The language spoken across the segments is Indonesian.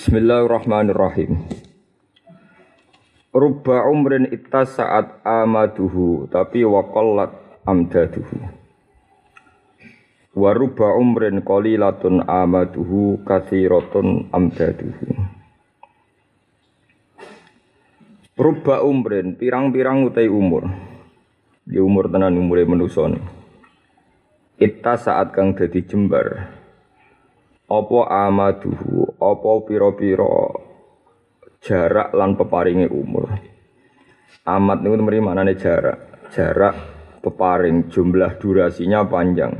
Bismillahirrahmanirrahim. Rubba umrin saat amaduhu tapi waqallat amdaduhu. Wa rubba umrin qalilatun amaduhu kathiratun amdaduhu. Rubba umrin pirang-pirang utai umur. Di umur tenan umure manusa Ita saat kang dadi jembar apa amaduhu? Apa pira-pira jarak lan peparinge umur? Amat niku mrene manane jarak. Jarak peparing. Jumlah durasinya panjang.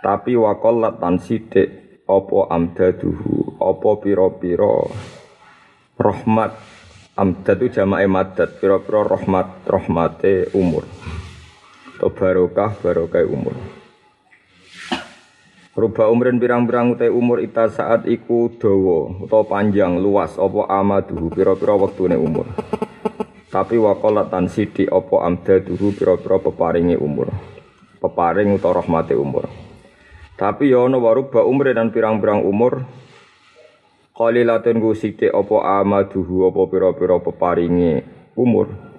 Tapi waqallat tan sithik apa amdaduhu? Apa pira-pira rahmat? Amdad itu jamae madat. Pira-pira rahmat rahmate umur. Atau barokah barokah umur Ruba umrin pirang-pirang utai umur ita saat iku dawa utawa panjang luas apa amaduhu pira-pira wektune umur. Tapi waqalatan sidi apa amdaduhu pira-pira peparinge umur. Peparing utawa rahmate umur. Tapi ya ana waruba umrin dan pirang-pirang umur qalilatun ku sithik apa amaduhu apa pira-pira peparinge umur.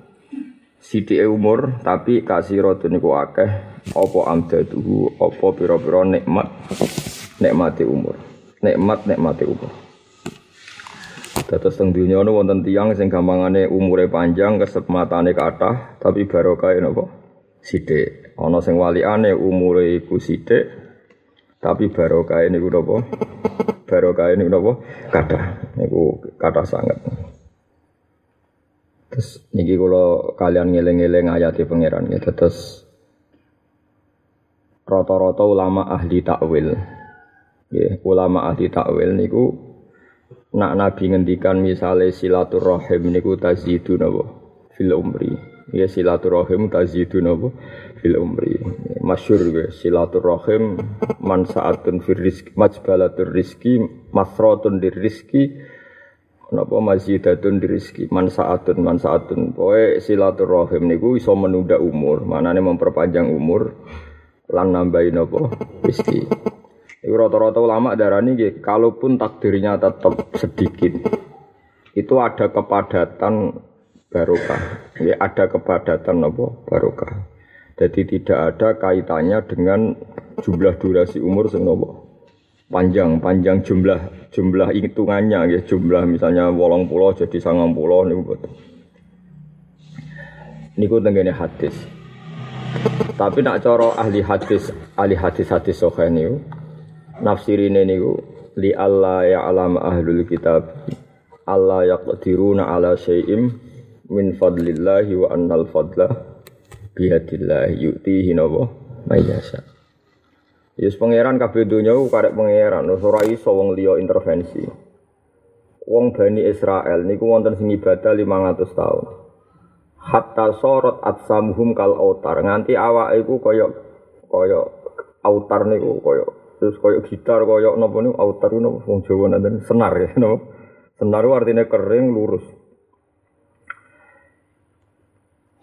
Sithike umur tapi kasiratun niku akeh. Apa amdaduhu apa pira-pira nikmat nikmati umur. Nikmat nikmati umur. Dados teng dunya ana wonten tiyang sing gampangane umure panjang kesematane kathah tapi barokah napa? Sithik. Ana sing walikane umure iku sithik tapi barokah niku napa? Barokah niku napa? Kathah. Niku kathah sangat Terus niki kula kalian ngeling-eling ayat di pangeran gitu. Terus rata-rata ulama ahli takwil. Ya, ulama ahli takwil niku nak nabi ngendikan misale silaturahim niku tazidu napa fil umri. Ya silaturahim tazidu napa fil umri. Ya, masyhur silaturahim mansaatun fir rizki majbalatur rizki masratun dir rizki napa mazidatun rizki mansaatun mansaatun poe silaturahim niku iso menunda umur manane memperpanjang umur lan nambahin apa rezeki. Iku rata-rata ulama darani nggih, kalaupun takdirnya tetap sedikit, itu ada kepadatan barokah. Ya, ada kepadatan apa barokah. Jadi tidak ada kaitannya dengan jumlah durasi umur sing panjang panjang jumlah jumlah hitungannya ya jumlah misalnya wolong pulau jadi sangang pulau niku betul. Niku tenggene hadis. Tapi nak coro ahli hadis, ahli hadis hadis sahih niku nafsirine niku li Allah ya alam ahlul kitab Allah yaqdiruna ala syai'im min fadlillahi wa annal fadla biyadillahi yu'tihi nawa mayyasha. Yes pangeran kabeh donya ku karek pangeran. Ora iso wong liya intervensi. Wong Bani Israel niku wonten sing ibadah 500 tahun hatta sorot atsamuhum kal autar. Nganti awak iku kaya kaya autar niku kaya terus kaya gitar kaya napa niku autar niku wong Jawa nanten senar ya napa? Senar artinya kering lurus.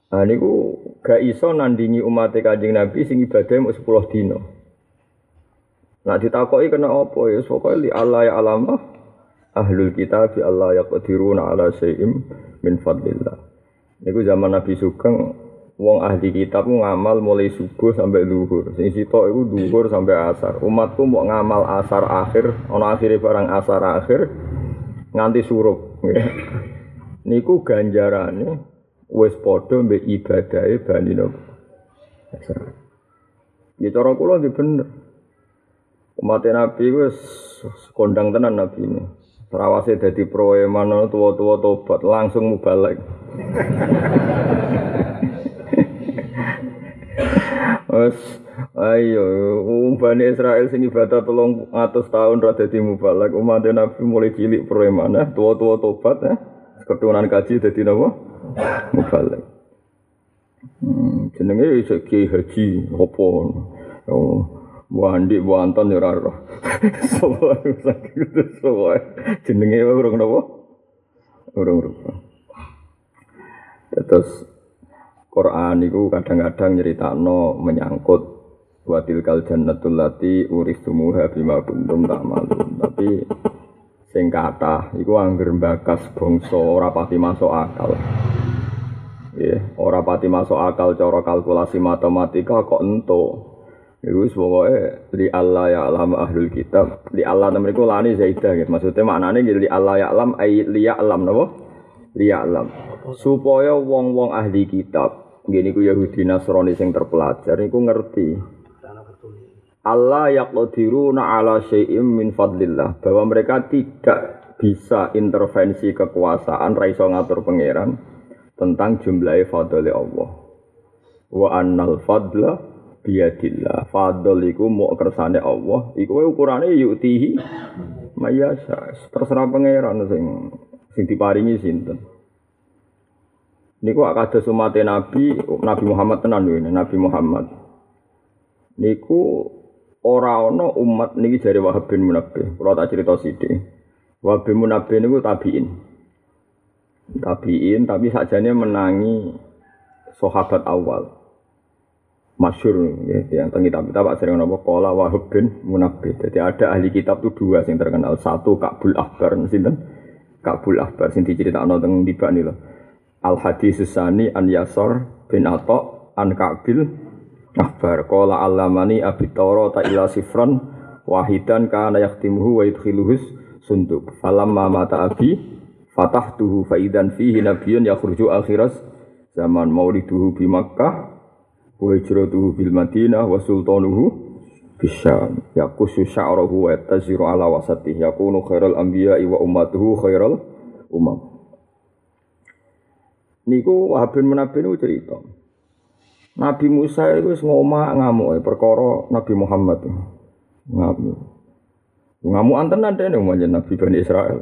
Nah niku gak iso nandingi umat Kanjeng Nabi sing ibadah mau 10 dino. Nah ditakoki kena apa ya pokoke li Allah ya alama ahlul kitab Allah yaqdiruna ala syai'im min fadlillah. Niku zaman Nabi Sugeng wong ahli kitab ngamal mulai subuh sampai duhur. Sing sitok iku duhur sampai asar. Umatku mau ngamal asar akhir, ana akhire barang asar akhir nganti surup. Niku ganjarane wis padha mbek ibadahe Bani Nabi. Ya cara kula nggih bener. Umat Nabi wis kondang tenan Nabi ini. Terawase dadi proeman tua-tua tobat langsung mubalek. Wes ayo Bani Israel sing ibadah tolong atus tahun ra dadi mubalek umat Nabi mulai cilik preman eh tua-tua tobat eh keturunan kaji dadi napa mubalek. Hmm, jenenge iso haji opo. Oh. Wandi Anton ya ora roh. Soale saking soale jenenge urung napa? Urung rupa. Terus Quran itu kadang-kadang nyeritakno menyangkut watil kal jannatul lati uristumuha bima kuntum ta'malun. Tapi sing kathah iku angger bakas bangsa ora pati masuk akal. Ya, ora pati masuk akal cara kalkulasi matematika kok ento. Iku wis pokoke li Allah ya alam ahlul kitab. Li Allah temen iku lani zaidah gitu. Maksudnya maknane li Allah ya alam ai li ya alam napa? Li ya alam. Supaya wong-wong ahli kitab, ngene iku Yahudi Nasrani sing terpelajar iku ngerti. Allah yaqdiruna ala syai'im min fadlillah bahwa mereka tidak bisa intervensi kekuasaan ra iso ngatur pangeran tentang jumlah fadli Allah. Wa annal fadla biyadillah. Fadl iku mau kersane Allah, iku ukurane yutihi mayasa. Terserah pangeran sing sing diparingi sinten. Niku akados umat Nabi, Nabi Muhammad tenan ini, Nabi Muhammad. Niku ora ana umat niki jare Wahab bin Munabbih. Kula tak cerita sithik. Wahab bin Munabbih niku tabiin. tabiin tapi sajanya menangi sahabat awal masyur ya, yang tengi tapi tak sering nopo kola wahab bin munabih jadi ada ahli kitab tuh dua yang terkenal. Satu kabul akbar sinten? Kabul akbar sing teng tiba nih loh al hadis sani an yasor bin ato an kabil akbar. Kola alamani abitoro ta ila sifran wahidan kana yaktimuhu wa yudkhiluhus sunduk. Falam mata abi Fatah tuhu faidan fihi nabiyun yakhruju akhiras zaman mauliduhu bi Makkah wa hijratuhu bil Madinah wa sultanuhu bisyam yakusu sya'rahu wa taziru ala yakunu khairal anbiya wa ummatuhu khairal umam niku Wahab bin Munabbi niku cerita. Nabi Musa itu ngomah ngamuk perkara Nabi Muhammad. Ngamuk. Ngamuk antenan dene Nabi Bani Israel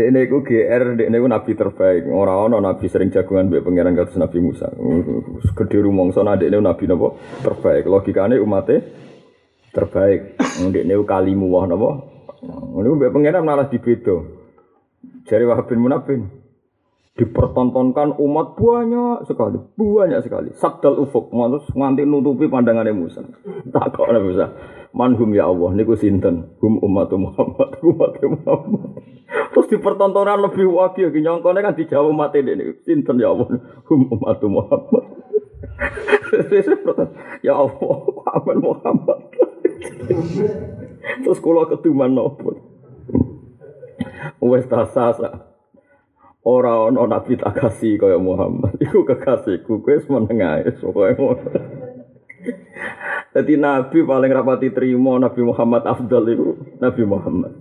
Dekne iku GR, dekne iku nabi terbaik. Ora ana nabi sering jagungan mbek pangeran kados Nabi Musa. Gedhe rumangsa dekne nabi napa terbaik. Logikane umate terbaik. Dekne kalimu wah napa? Niku mbek pangeran malah dibedo. Jari Wahab bin Munabin dipertontonkan umat banyak sekali, banyak sekali. Sabdal ufuk, nganti nutupi pandangannya Musa. Tak kok Musa. manhum ya Allah niku sinten hum umat Muhammad umat Muhammad terus dipertontonan lebih wagih iki nyongkone kan dijawab umat ini sinten ya Allah hum umat Muhammad ya Allah Muhammad Muhammad terus kula keduman nopo wis tasasa ora ana nabi tak kasih kaya Muhammad iku kekasihku kowe meneng ae pokoke Jadi Nabi paling rapati terima Nabi Muhammad Afdal itu Nabi Muhammad.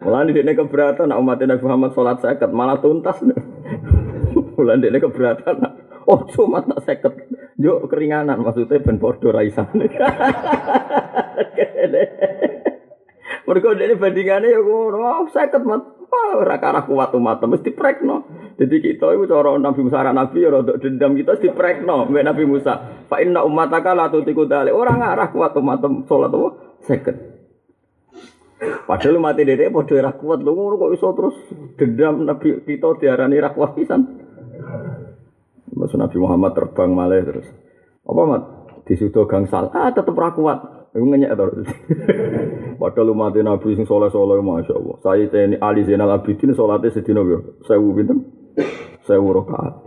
Malah di sini keberatan umat Nabi Muhammad sholat seket malah tuntas. Malah di sini keberatan. Oh cuma tak seket. Yuk keringanan maksudnya ben podo raisan. Mereka ini bandingannya ya oh seket mat. Oh, ora karah kuat umat mesti prekno. Jadi kita itu cara Nabi Musa Nabi ya dendam kita mesti prekno mbek Nabi Musa. Fa inna ummataka la tutiku dalik. Ora ngarah kuat umat salat apa? Seket. Padahal mati dedek padha ora kuat ngono kok iso terus dendam Nabi kita diarani ra kuat pisan. Masa Nabi Muhammad terbang malah terus. Apa mat? Disudo gangsal. Ah tetep ra kuat. Iku ngenyek to. Padahal umat Nabi sing saleh-saleh masyaallah. Saya teni Ali Zainal Abidin salate sedina yo 1000 pinten? 1000 rakaat.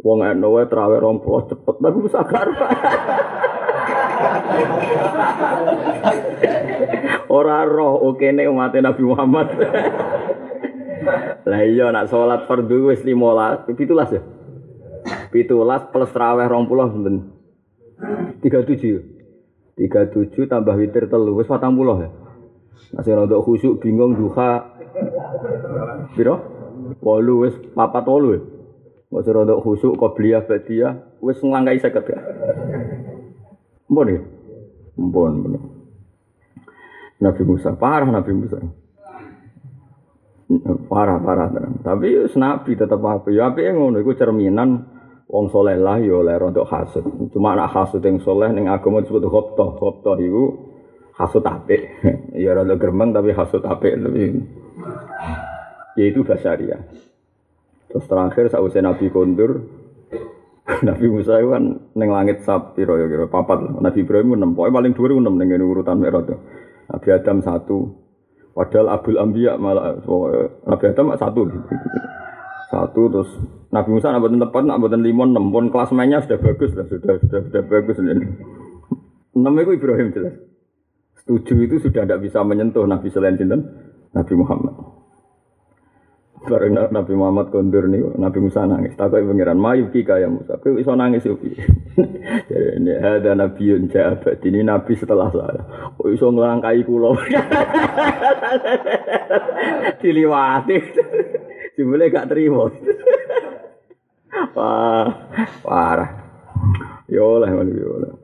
Wong eno wae trawe 20 cepet tapi bisa karpa. Ora roh oke nek umat Nabi Muhammad. Lah iya nak salat fardhu wis 15, 17 ya. 17 plus traweh 20 pinten? 37. Tiga tujuh tambah witir telu patang puluh ya? Masih rada khusyuk bingung duha piro? Walu wis papat walu ya? Masih rada khusyuk qobliyah badiyah wis nglangkai seket ya? Mpun ya? Mpun Nabi Musa parah Nabi Musa. Parah parah. Tapi nabi tetap apa ya yang ngono itu cerminan Wong soleh lah ya oleh rontok hasud. Cuma anak hasud yang soleh ning agama disebut khoptoh. Khoptoh itu hasud apik. ya rontok geremeng tapi hasud apik lebih. Ya itu basaria. Terus terakhir sausai Nabi kondur, Nabi Musa itu kan neng langit sab piro ya kira papat. Nabi Ibrahim enam. Pokoknya paling dua enam neng urutan merah Nabi Adam satu. Padahal Abdul Ambiya malah Nabi Adam satu. Satu terus Nabi Musa nak tepat nak buatan limon enam pun kelas mainnya sudah bagus lah sudah sudah sudah bagus ini. Enam itu Ibrahim jelas. Setuju itu sudah tidak bisa menyentuh Nabi selain sinten Nabi Muhammad. Bareng Nabi Muhammad kondur nih, Nabi Musa nangis. Takut pengiran, mayu kika ya Musa. Kau iso nangis upi. Jadi ini ada Nabi yang jabat. Ini Nabi setelah saya. Oh iso ngelangkai kulo. Diliwati. Jumlah gak terima. Wah, parah. Yo lah, yo lah.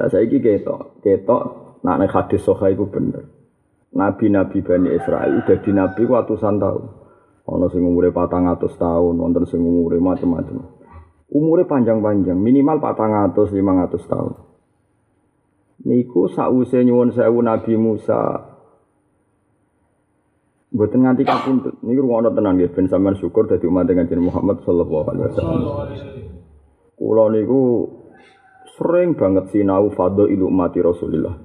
Lah saiki ketok, ketok nak nek hadis sahih iku bener. Nabi-nabi Bani Israel dadi nabi ku atusan tahun. Ana sing umure 400 tahun, wonten sing umure macam-macam. Umure panjang-panjang, minimal 400 500 tahun. Niku sause nyuwun sewu Nabi Musa Mboten nganti kapundhut. Niku rumono tenan nggih ben sampean syukur dadi umat Kanjeng Muhammad sallallahu alaihi wasallam. Kula niku sering banget sinau ilu mati Rasulullah.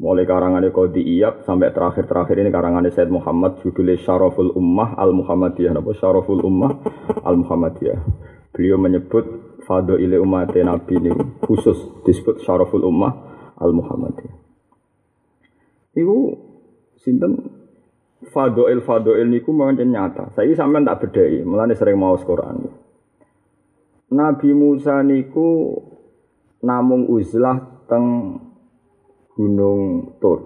Mulai karangannya Qadi Iyab sampai terakhir-terakhir ini karangannya Said Muhammad judulnya Syaraful Ummah Al Muhammadiyah. Apa Syaraful Ummah Al Muhammadiyah. Beliau menyebut ilu umat Nabi ini khusus disebut Syaraful Ummah Al Muhammadiyah. Iku sinten Fadoil Fadoil niku mawon nyata. Saya sampean tak bedai, mulane sering mau Quran. Nabi Musa niku namung uzlah teng Gunung Tur.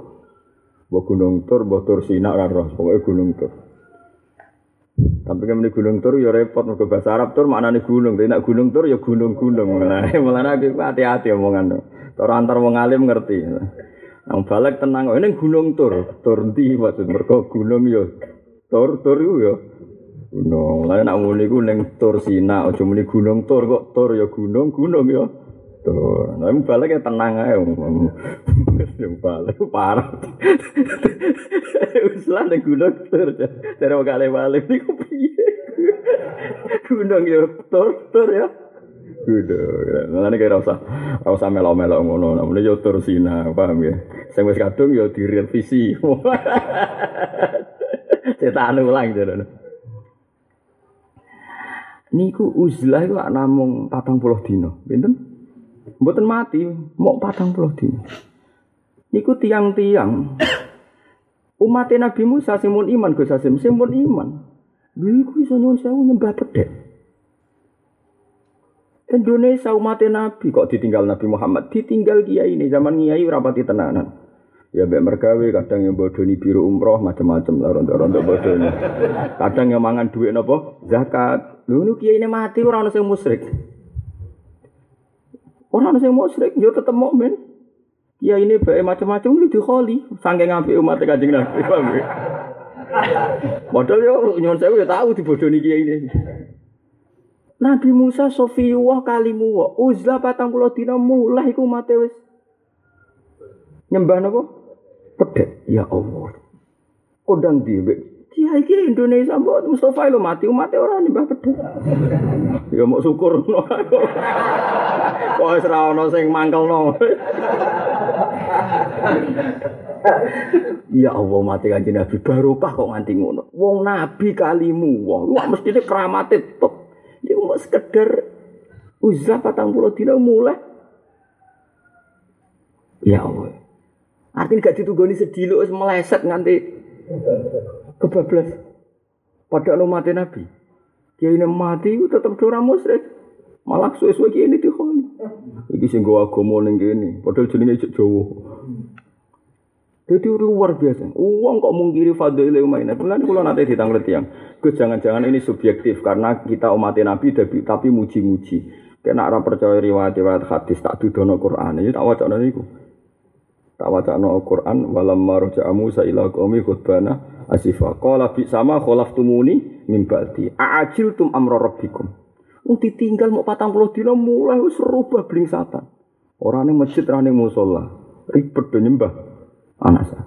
Mbok Gunung Tur, mbok Tur Sina ora roh, pokoke Gunung Tur. Tapi kan gunung tur ya repot mergo bahasa Arab tur maknane gunung, nek gunung tur ya gunung-gunung. Nah, mulane hati-hati omongan. Ora antar wong alim ngerti. Nang balik tenang, ini gunung tur, tur ndi maksud mergo gunung ya tur tur iku ya. Gunung, lain nak muni ku ning tur Sina, aja muni gunung tur kok tur ya gunung, gunung ya. Tur. Nah, balik ya tenang ae. Yang balik parah. Uslah ning gunung tur. Dari kali balik niku piye? Gunung ya tur tur ya. Kudu. Mulane kira usah usah melo-melo ngono. Namune yo tur sina, paham ya. Sing wis kadung yo direvisi. Cetak ulang jare. Niku uzlah iku namung 40 dina. Pinten? Mboten mati, mau 40 dina. Niku tiang-tiang umat Nabi Musa sing iman Gus Hasim, sing iman. Lha iku iso nyuwun sewu nyembah pedhek. Indonesia umat Nabi kok ditinggal Nabi Muhammad, ditinggal kiai ini zaman kiai rapati tenanan. Ya mbak mergawe kadang yang bodoni biru umroh macam-macam lah rontok-rontok bodoni. Kadang yang mangan duit nopo zakat. Lu nu kiai ini mati orang nasi musrik. Orang nasi musrik, yo tetep mukmin. Kiai ini bae macam-macam lu dikholi, saking ngapi umat kanjeng Nabi. Modal yo nyon saya yo tahu dibodoni kiai ini. Nabi Musa Sofiyuwah kalimu wa uzlah patang pulau dina mulai iku mate wis. Nyembah napa pedhet ya Allah. Kodang dhewe. Kiai kiai Indonesia mbok Mustafa lo mati. Umat orang nyembah pedhet ya mau syukur. Kok wis ra ono sing mangkelno? Ya Allah mati kanjeng Nabi. Barokah kok nganti ngono. Wong nabi kalimu wong wah mesti keramate top. Dia mau sekedar uzlah patang puluh dina mulai. Ya Allah. Artinya gak ditugoni sedih lu meleset nganti kebablas. Padahal mati Nabi. Dia ini mati itu tetap dora musyrik. Malah suwe-suwe ini dihoni. Sing gue agama ning kene, padahal jenenge Jawa. Jadi luar biasa. Uang kok mungkiri fadil umayyah. Bulan kalau nanti ditanglet yang, jangan-jangan ini subjektif karena kita umat Nabi tapi muji-muji. Kena orang percaya riwayat-riwayat hadis tak dudono Quran. Ini tak wajah niku. Tak wajah no Quran. Walam maroja Musa ila qaumi khutbana asifa. Qala bi sama tumuni min ba'di. A'ajil tum amra rabbikum. Wong ditinggal mau patang puluh dino mulai wis rubah blingsatan. Orang yang masjid, orang yang musola. Ribet nyembah anak saya.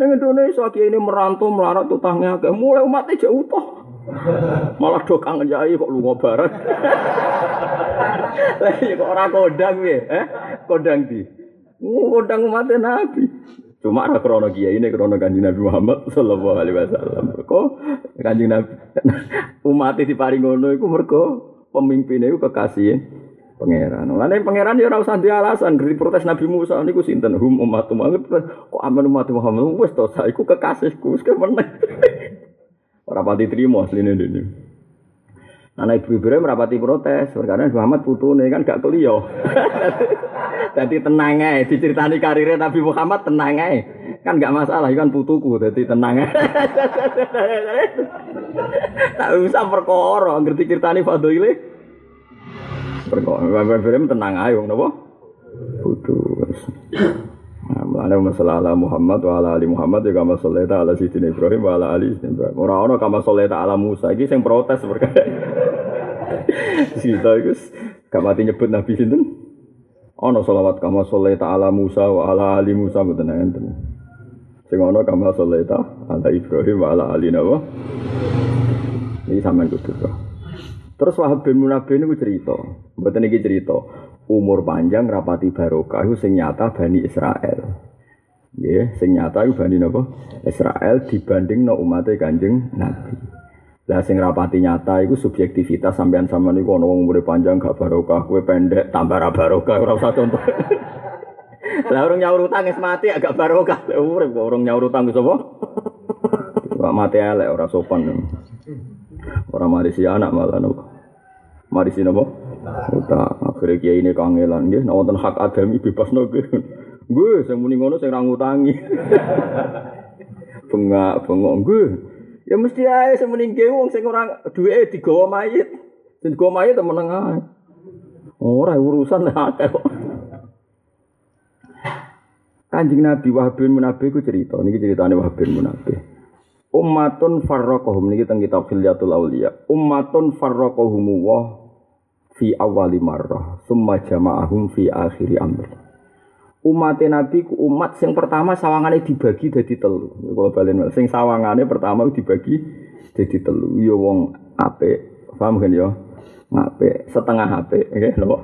Neng Indonesia kiai ini merantau melarat utangnya kayak mulai umatnya jauh toh. Malah do kangen jai kok lu ngobaran. Lagi kok orang kodang ya, eh? Kodang di. ngundang umat Nabi. Cuma ada krono kiai ini krono kanjeng Nabi Muhammad Sallallahu Alaihi Wasallam. Kok kanjeng Nabi umat di paling ngono itu mereka pemimpinnya itu kekasih pangeran. Lain pangeran ya ora usah alasan dari protes Nabi Musa niku sinten hum umat Muhammad kok aman umat Muhammad wis to saiku kekasihku wis kemeneh. Ora pati trimo asline dene. Anak ibu Ibrahim merapati protes, karena Muhammad putune kan gak keliyo. Jadi tenang aja, diceritani karirnya Nabi Muhammad tenang aja. Kan gak masalah, kan putuku, jadi tenang aja. tak usah perkara, ngerti ceritani Fadli. Perkara, Nabi Ibrahim tenang aja, kenapa? Putu. Mulane masalah ala Muhammad wa ala ali Muhammad ya kama sholeta ala sidin Ibrahim wa ala ali Ibrahim. Ora ono kama sholeta ala Musa iki sing protes perkara. Sita iku gak mati nyebut Nabi sinten? Ana selawat kama sholeta ala Musa wa ala ali Musa mboten enten. Sing ana kama sholeta ala Ibrahim wa ala ali Nawa. Ini sampean kudu Terus Wahab bin Munabbi ini cerita, mboten iki cerita, umur panjang rapati barokah itu sing nyata Bani Israel. Nggih, sing nyata iku Bani napa? Israel dibanding no umatnya Kanjeng Nabi. Lah sing rapati nyata iku subjektivitas sampean sama niku ana wong panjang gak barokah, kowe pendek tambah ra barokah ora usah contoh. Lah orang nyaur utang mati agak barokah. Urip kok orang nyaur utang wis apa? Mati elek ora sopan. Ora marisi anak malah nopo. Marisi nopo? Utang. Akhire kiai ini kangelan nggih, nek wonten hak adami bebas nggih. Nggih, sing muni ngono sing ra ngutangi. Bengak, bengok nggih. Ya mesti ae sing meningge wong sing ora duweke digawa mayit. Sing digawa mayit temen ae. Ora urusan akeh kok. Kanjeng Nabi Wahab bin Munabbih ku cerita, niki ceritane Wahab bin Munabbih. Ummatun farraqahum niki teng kitab Khilyatul Auliya. Ummatun farraqahum wa fi awali marrah, summa jama'ahum fi akhiri amr umat Nabi ku umat sing pertama sawangane dibagi jadi telu. Kalau balen sing sawangane pertama dibagi jadi telu. Ya wong ape, paham kan? Ya? Ngape setengah ape, nggih lho.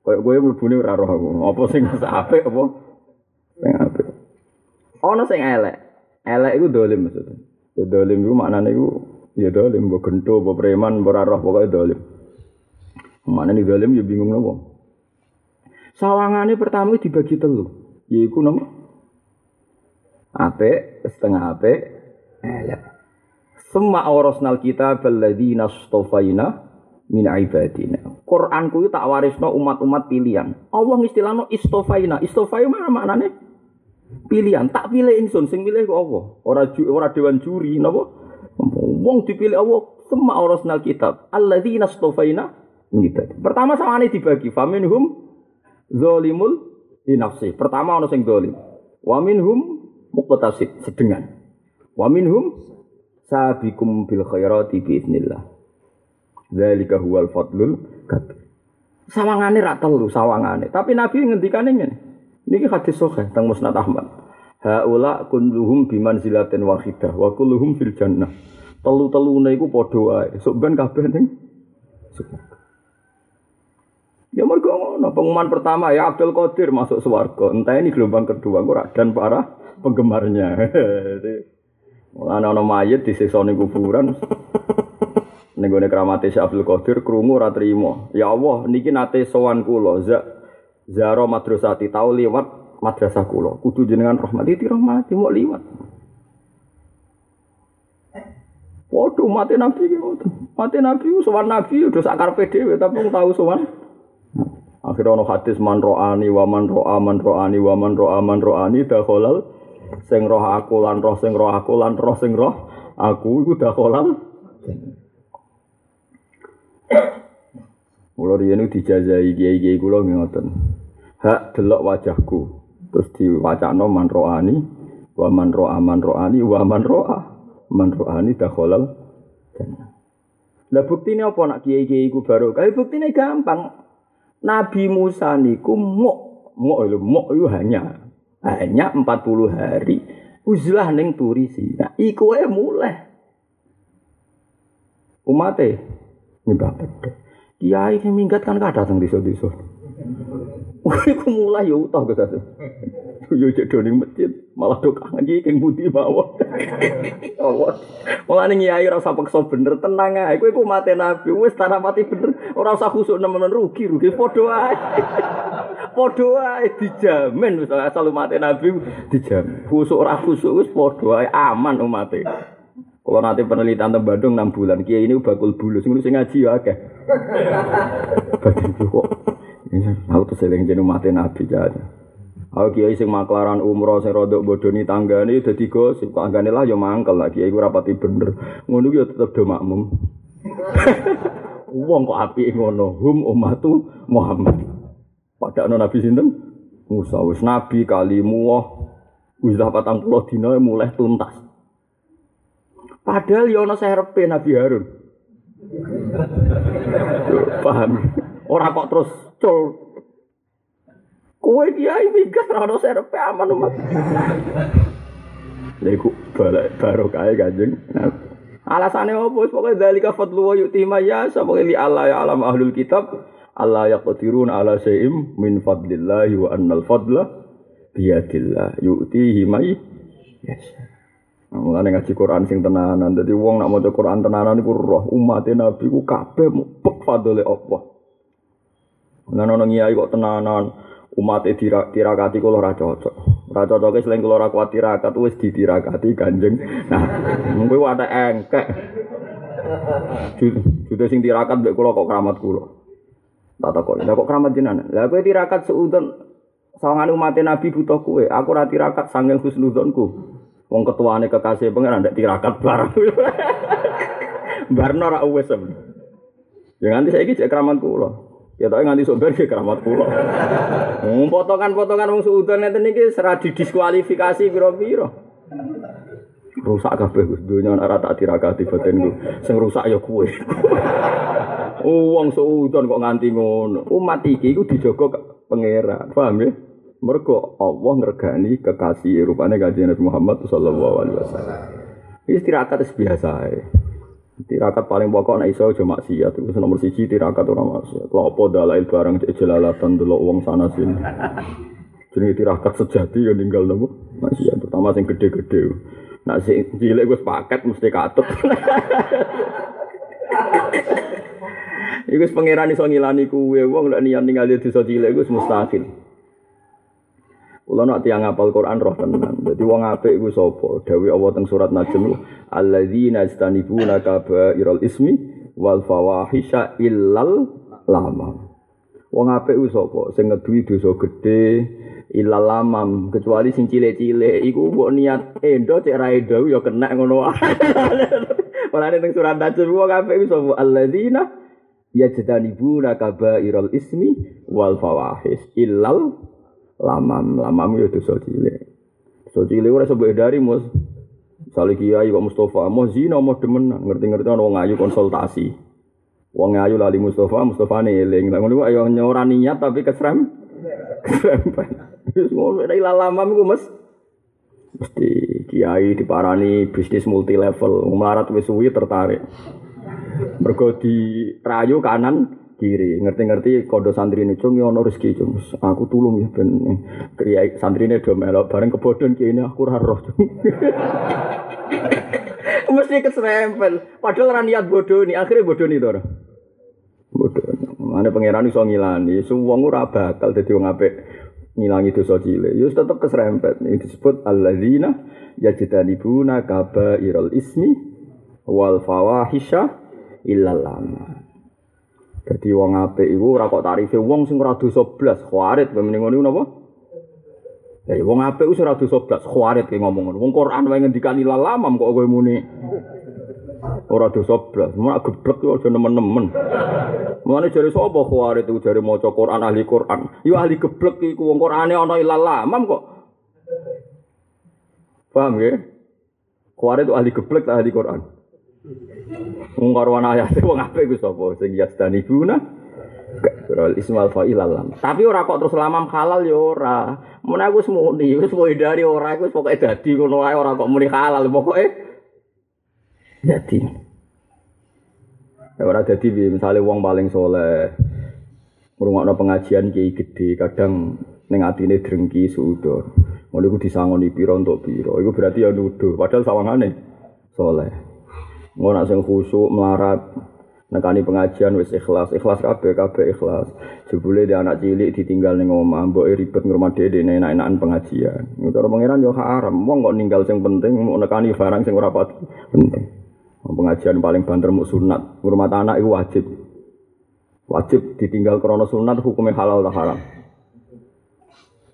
Kayak kowe mlebune ora roh aku. Apa sing ape apa? Sing ape. Ono sing elek. Elek iku dolim maksudnya. Ya dolim iku maknane iku ya dolim mbok gento, mbok preman, mbok roh pokoke dolim. Maknane dolim ya bingung nopo. Sawangane pertama dibagi telu. Yaiku nopo? Ape, setengah ape, elek. Semua orosnal kita balladzina stofaina min ibadina. Quran kuwi tak warisno umat-umat pilihan. Allah istilahno istofaina. Istofaina mana maknane? Pilihan. Tak pilih ingsun, sing pilih kok Allah. Ora ju, ora dewan juri napa? Wong dipilih Allah semua orosnal kitab. Alladzina stofaina ibadina. Pertama sama dibagi. Faminhum zalimul di nafsi. Pertama ono sing zalim. Wa minhum muqtasid sedengan. Wa minhum sabikum bil khairati bi idznillah. Dzalika huwal fadlul kabir. Sawangane ra telu sawangane, tapi Nabi ngendikane ngene. Niki hadis sahih teng Musnad Ahmad. Haula kulluhum bimanzilatin wahidah wa kulluhum fil jannah. Telu-telune iku padha wae. Sok ben kabeh ngono, pengumuman pertama ya Abdul Qadir masuk swarga. Entah ini gelombang kedua ora dan para penggemarnya. Mulane ana mayit disiksa ning kuburan. Ning gone kramate Syekh Abdul Qadir krungu ora trimo. Ya Allah, niki nate sowan kula, za zaro madrasati tau liwat madrasah kula. Kudu jenengan rahmati dirahmati mau liwat. Waduh mati nabi. Mati nabi sowan nabi udah sakar pede tapi tahu sowan Akhirnya ono hadis man ro'ani wa man ro'a man ro'ani wa man ro'a man ro'ani dakhalal sing roh aku lan roh sing roh aku lan roh sing roh aku iku dakhalal. Mula riyen dijajahi kiai-kiai kula ngoten. Hak delok wajahku. Terus diwacana man ro'ani wa man ro'a man ro'ani wa man ro'a man ro'ani dakhalal Lah buktine apa nak kiai-kiai ku baru? Kae buktine gampang. Nabi Musa niku muk muk lho muk itu hanya hanya 40 hari uzlah ning turi Nah, iku wae mulai. Umate nyembah pedhe. Kiai sing minggat kan kada teng desa-desa. Iku mulai ya utah satu. Yo cek doning masjid, malah do kangen iki keng budi mawon. Allah. Mulane nyai ora usah bener, tenang ae. Kowe iku mate nabi, wis tanah mati bener, ora usah khusuk nemen rugi, rugi padha ae. Padha ae dijamin wis asal mate nabi dijamin. Khusuk ora khusuk wis padha ae aman umate. Kalau nanti penelitian tentang Bandung 6 bulan, kiai ini bakul bulus, ngono sing ngaji ya akeh. Badhe kok. Aku terseling jadi mati nabi aja. Aku kiai sing maklaran umroh sing rodok bodoni tanggane dadi gosip tanggane lah ya mangkel lah kiai ku rapati bener. Ngono ya tetep do makmum. Wong kok apike ngono, hum ummatu Muhammad. Padahal Nabi sinten? Musa wis nabi kalimu wah wis 40 dina mulai tuntas. Padahal ya ana serepe Nabi Harun. Paham? Ora kok terus cul. Kowe kiai minggat ora ono serepe aman umat. Lha iku balik barokah Kanjeng. Alasane opo? Pokoke dalika fadlu wa yu'ti ma yasha. Pokoke li Allah ya alam ahlul kitab. Allah yaqdirun ala syai'im min fadlillahi wa annal fadla biyadillah yu'tihi may yasha. Mulane ngaji Quran sing tenanan. Dadi wong nak maca Quran tenanan iku roh umat Nabi ku kabeh mupek fadole Allah. Lan ono ngiyai kok tenanan umat e tirakati kula ora cocok. Ora cocoke selain kula ora kuat tirakat wis ditirakati Kanjeng. Nah, mung ada engkek. Sudah sing tirakat mbek kula kok keramat kula. Tak takok, lha kok keramat jenengan? Lah tirakat seudon sawangan umat Nabi butuh kowe. Aku ora tirakat sanging husnudzonku. Wong ketuane kekasih pengen ndak tirakat barang. Barno ora wis. Ya nganti saiki cek keramat kula. Ya tapi nganti sumber ke keramat kula. Hmm, potongan-potongan wong suudon ngeten iki serah didiskualifikasi pira-pira. Rusak kabeh Gus dunya ora tak tirakati batinku. Sing rusak ya kowe. Wong suudon kok nganti ngono. Umat iki iku dijaga pangeran. Paham ya? Mergo Allah ngergani kekasih rupane kanjeng Nabi Muhammad sallallahu alaihi wasallam. Iki tirakat biasa ae. Tirakat paling pokok nek iso aja maksiat. Itu nomor siji tirakat ora maksiat. Lha apa dalail barang jelalatan delok wong sana sini. Jenenge tirakat sejati ya ninggal nopo maksiat terutama sing gede-gede. Nak sing cilik wis paket mesti katut. Iku pangeran iso ngilani kuwe wong nek niat ninggal desa cilik iku mustahil. Kula nak tiang apal Quran roh tenan. Dadi wong apik iku sapa? Dawi Allah teng surat Najm, alladzina yastanibuna kabairal ismi wal fawahisha illal lamam. Wong apik iku sapa? Sing ngeduwi dosa gedhe illal lamam, kecuali sing cilik-cilik iku mbok niat endo cek ra endo ya kena ngono wae. Ora teng surat Najm wong apik iku sapa? Alladzina yastanibuna kabairal ismi wal fawahish illal lamam lamam ya dosa cilik dosa cilik ora dari mus Misalnya kiai Pak Mustafa, mau zina mau demen, ngerti-ngerti orang wong ayu konsultasi. Wong ayu lali Mustafa, Mustafa eling. Lah ngono ayo nyora niat tapi kesrem. Kesrem. Wis ngono nek lamam iku Mas. Mesti kiai diparani bisnis multi level, melarat wis suwi tertarik. Mergo di rayu kanan kiri. Ngerti-ngerti kodo santri ini cung ono rezeki cung. Aku tulung ya ben. Kriya santri ini do melok. Bareng kebodon kini aku cung. Mesti keserempel. Padahal niat bodoh nih akhirnya bodoh nih dora bodoh. Mana pangeran iso ngilani? Semua ora bakal dadi wong ngilangi dosa cilik. Yo tetep keserempet. Ini disebut alladzina yajtanibuna kabairal ismi wal fawahisha illal lama Jadi wong apik iku ora kok tarife wong sing ora dosa blas, khawarit mending ngono napa? Ya wong apik wis ora dosa blas, khawarit ki ngomong ngono. Wong Quran wae ngendikani lalamam kok kowe muni. Ora dosa blas, mak geblek yo aja nemen-nemen. Mulane jare sapa khawarit iku jare maca Quran ahli Quran. Yo ahli geblek iku wong Qurane ana ilalamam kok. Paham ya? Khawarit itu ahli geblek ahli Quran. Wong ana ayate wong apik iku sapa sing yastani Surah Ismail Fa'il alam. Tapi ora kok terus lamam halal ya ora. Mun aku wis pokoke dari ora iku wis pokoke dadi ngono wae ora kok muni halal pokoke dadi. Ya ora dadi piye misale wong paling soleh ngrungokno pengajian kiai gede, kadang ning atine drengki suudon. Ngono iku disangoni pira untuk pira. Iku berarti ya nuduh, padahal sawangane soleh. Ngono sing khusuk melarat nekani pengajian wis ikhlas, ikhlas kabeh kabeh ikhlas. Jebule dia anak cilik ditinggal ning omah, mbok ribet ngurmat dhewe enak-enakan pengajian. Cara pangeran yo haram, wong kok ninggal sing penting mau nekani barang sing ora penting. Pengajian paling banter mu sunat, ngurmat anak itu wajib. Wajib ditinggal krono sunat hukumnya halal tak haram.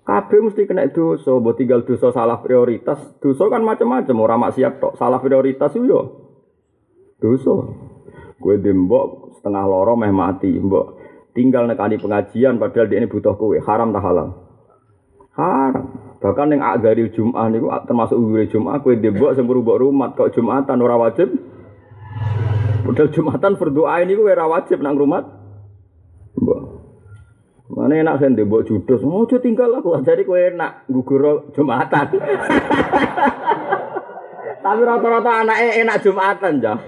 Kabeh mesti kena dosa, mbok tinggal dosa salah prioritas. Dosa kan macam-macam, ora maksiat tok. Salah prioritas yo dosa. Kowe dembok setengah loro meh mati, mbok tinggal nekani pengajian padahal dia ini butuh kowe, haram tak halal? Haram. Bahkan yang agari Jum'ah niku termasuk uwire Jum'ah kowe dembok sing mbok rumah kok Jum'atan ora wajib. Padahal Jum'atan berdoa ini kowe ora wajib nang rumah. Mbok Mana enak saya ndebok judos, mau oh, tinggal aku, jadi kue enak gugur jumatan. Tapi rata-rata anaknya enak jumatan jah.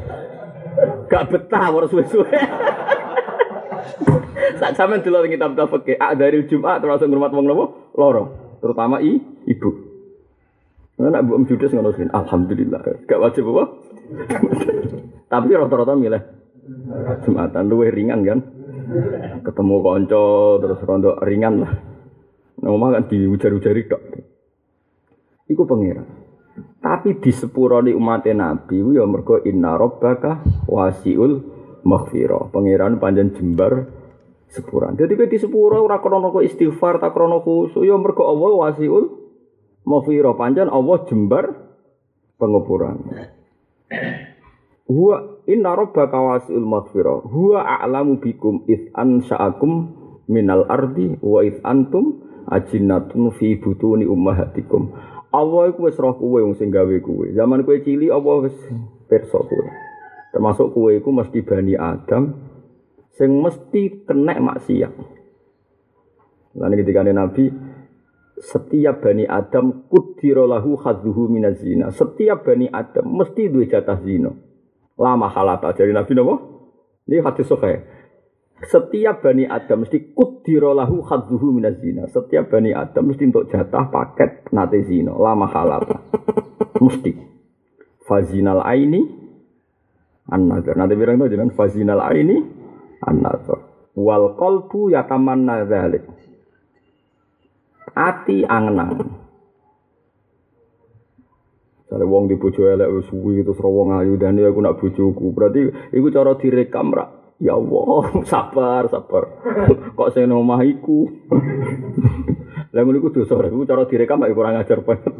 Gak betah harus suwe-suwe. Saat sampean delok kitab kitab fikih, ah dari Jumat termasuk ngurmat wong nopo? Loro. Terutama i, ibu. Mana bu judes ngono sih. Alhamdulillah. Gak wajib apa? Tapi rata-rata milih Jumatan luwe ringan kan ketemu konco terus rondo ringan lah. Nah, kan diujar-ujari dok. Iku pengira. Tapi di sepuroni umat Nabi ya mergo inna rabbaka wasiul maghfirah. Pangeran panjang jembar sepuran. Jadi di sepuro ora krono istighfar tak krono khusyuk ya mergo Allah wasiul maghfirah. Panjang Allah jembar pengepuran. Huwa inna rabbaka wasi'ul maghfirah. Huwa a'lamu bikum id ansa'akum minal ardi wa id antum ajinnatun fi butuni ummahatikum. Allah iku wis roh kowe wong sing gawe kowe. Zaman kowe cilik Allah wis pirsa kowe. Termasuk kowe iku mesti bani Adam sing mesti kena maksiat. Lan ketika Nabi setiap bani Adam kudira lahu khadzuhu minazina. Setiap bani Adam mesti duwe jatah zina lama halata dari Nabi Nabi ini hadis sahih setiap bani Adam mesti kudirolahu hadzuhu minaz zina. Setiap bani Adam mesti untuk jatah paket nate zina, lama halata. mesti. Fazinal aini an-nazar. Nanti bilang itu jangan fazinal aini an-nazar. Wal qalbu yatamanna dzalik. Ati angen-angen. Wong di bojo elek wis suwi terus wong ayu dan aku nak bojoku. Berarti iku cara direkam ra. Ya Allah, sabar, sabar. Kok sing omah iku. Lah ngono iku dosa, iku cara direkam iku kurang ajar banget.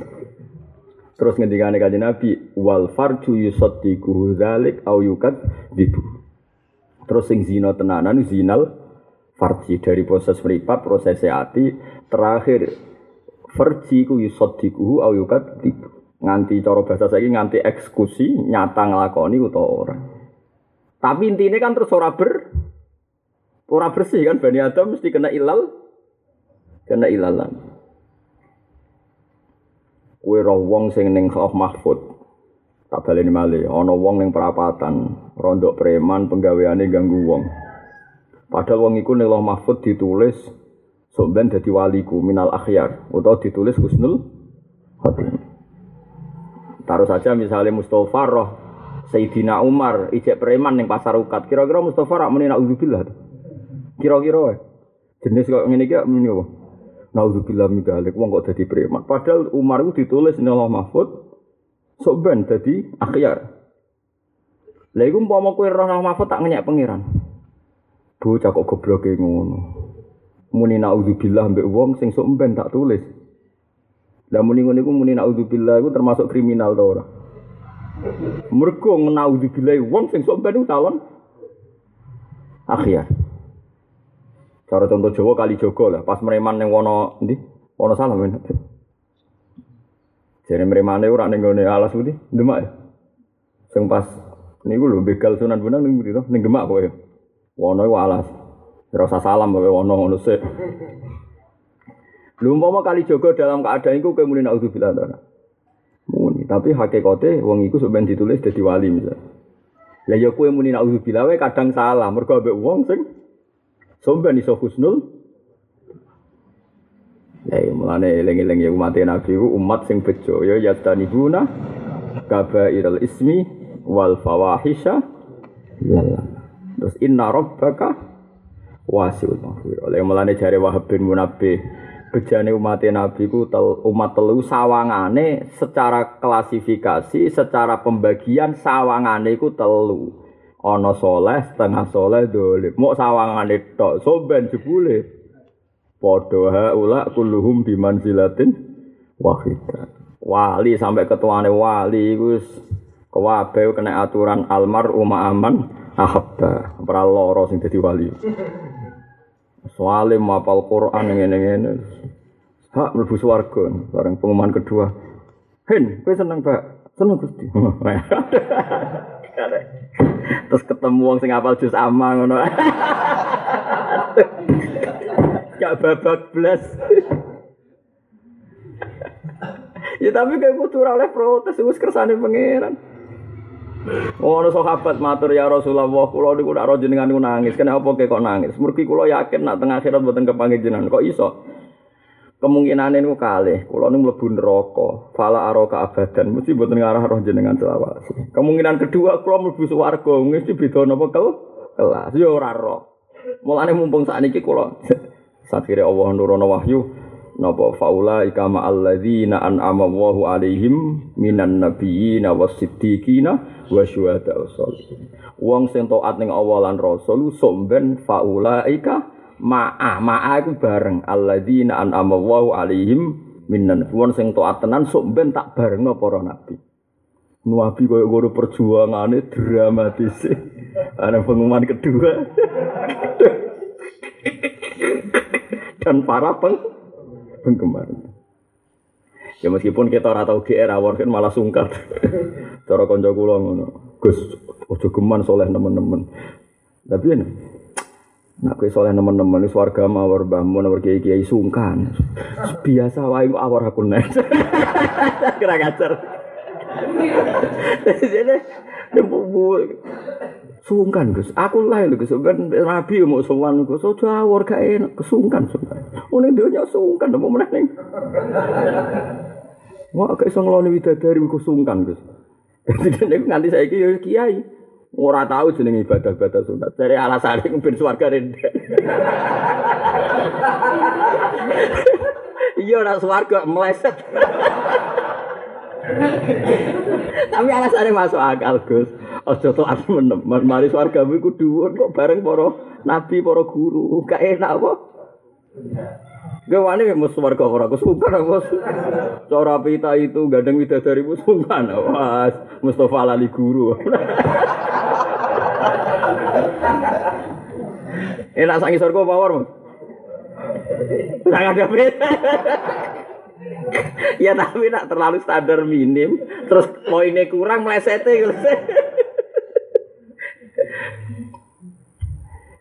Terus ngendikane kanjeng Nabi, wal farju yusaddiqu dzalik au yukad dibu. Terus sing zina tenanan zinal farji dari proses meripat, proses hati, terakhir farji ku yusaddiqu au yukad dibu nganti cara bahasa saya nganti eksekusi nyata ngelakoni atau orang. Tapi intinya kan terus ora ber ora bersih kan Bani Adam mesti kena ilal kena ilalan. Kue roh wong sing ning Khalaf Mahfud. Tak baleni malih ana wong ning perapatan, rondok preman penggaweane ganggu wong. Padahal wong iku ning Mahfud ditulis sok ben dadi waliku minal akhyar utawa ditulis husnul khotimah. Taruh saja misalnya Mustafa roh Sayyidina Umar ijek preman yang pasar ukat. Kira-kira Mustafa rak muni naudzubillah. Kira-kira jenis kok ngene iki muni apa? Naudzubillah min dzalik wong kok dadi preman. Padahal Umar itu ditulis ning Allah Mahfud sok ben dadi akhyar. Lha iku umpama kowe roh Allah Mahfud tak ngenyek pangeran. Bocah kok gobloke ngono. Muni naudzubillah mbek wong sing sok ben tak tulis. Lah muni ngene iku muni naudzubillah iku termasuk kriminal ta ora? Mergo naudzubillah wong sing sok ben calon akhir. Cara contoh Jawa kali Jogo lah, pas mereman ning wono ndi? Wono salah men. Jare meremane ora ning gone alas putih, Demak ya. Sing pas niku lho begal Sunan Bonang ning to? Ning Demak kowe. Wono iku alas. Ora salam kowe wono ngono sik. Umpama kali jogo dalam keadaan itu kayak muni naudzubillah. Muni, tapi hakikate wong iku sok ditulis dadi wali misal. Lah ya kowe muni naudzubillah wae kadang salah, mergo ambek wong sing Somben iso husnul Ya, mulane eling-eling ya umat Nabi ku umat sing bejo ya yastanibuna kabairal ismi wal fawahisha lala. Terus inna rabbaka wasiul maghfir. Oleh mulane jare Wahab bin Munabbih bejane umat Nabi ku tel, umat telu sawangane secara klasifikasi, secara pembagian sawangane ku telu. Ana setengah soleh dolim. Mau sawangane tok, soben jebule. Padha haula kulluhum bimanzilatin wahidah. Wali sampai ketuane wali wis kewabe kena aturan almar umma aman ahabba. Ora lara sing dadi wali. Soale mapal Quran ngene-ngene. Hak mlebu swarga bareng pengumuman kedua. Hen, kowe seneng, Pak? Seneng Gusti. Terus ketemu wong sing apal juz amma ngono. Gak babak blas. ya tapi kayak kudu oleh protes wis kersane pangeran. Oh, ono sahabat matur ya Rasulullah, kula niku nak jenengan niku nangis. Kenapa kok nangis? Mergi kula yakin nak tengah akhirat mboten kepanggih jenengan. Kok iso? Kemungkinan niku kalih, kula niku mlebu neraka. Fala araka abadan, mesti mboten ngarah roh jenengan selawasi. Kemungkinan kedua kula mlebu swarga, mesti beda napa kel kelas. Ya ora roh. Mulane mumpung sakniki kula Sakire Allah nurono wahyu napa faula ika ma alladzina an'ama Allahu alaihim minan nabiyyin wasiddiqina wa syuhada wassalihin. Wong sing taat ning Allah lan Rasul somben faula ika ma'a ma'a iku bareng alladzina an'ama Allahu alaihim minan wong sing taat tenan somben tak barengno para nabi. Nabi koyo ngono perjuangane dramatis. Ana pengumuman kedua. dan para peng penggemar. Ya meskipun kita ora tau GR awor kan malah sungkat. Cara kanca kula ngono. Gus, ojo geman soleh nemen-nemen. Tapi ya Nak kowe soleh nemen-nemen wis warga mawar mbah mun kiai-kiai sungkan. Biasa wae kok awor aku nek. Kira ngajar. Jadi Sungkan Gus, aku lah lho Gus, ben Nabi mau sowan Gus, ojo awor gak enak, kesungkan sungkan. Mune dunya sungkan apa meneh ning. Wah, kok iso ngloni widadari ku sungkan Gus. Dadi nek nganti saiki ya kiai. Ora tahu jeneng ibadah-ibadah sunat. Dari alasane ben swarga rendek. Iya ora swarga meleset. Tapi alasannya masuk akal Gus. Ojo to menem. Mari swargamu iku dhuwur kok bareng para nabi, para guru. Gak enak apa? Gak wani mus swarga ora kesukan apa? Cara pita itu gandeng widadari sungkan. Wah, Mustafa lali guru. Enak sangi surga power, Mas. Sangat ada. Ya tapi nak terlalu standar minim terus poinnya kurang melesetnya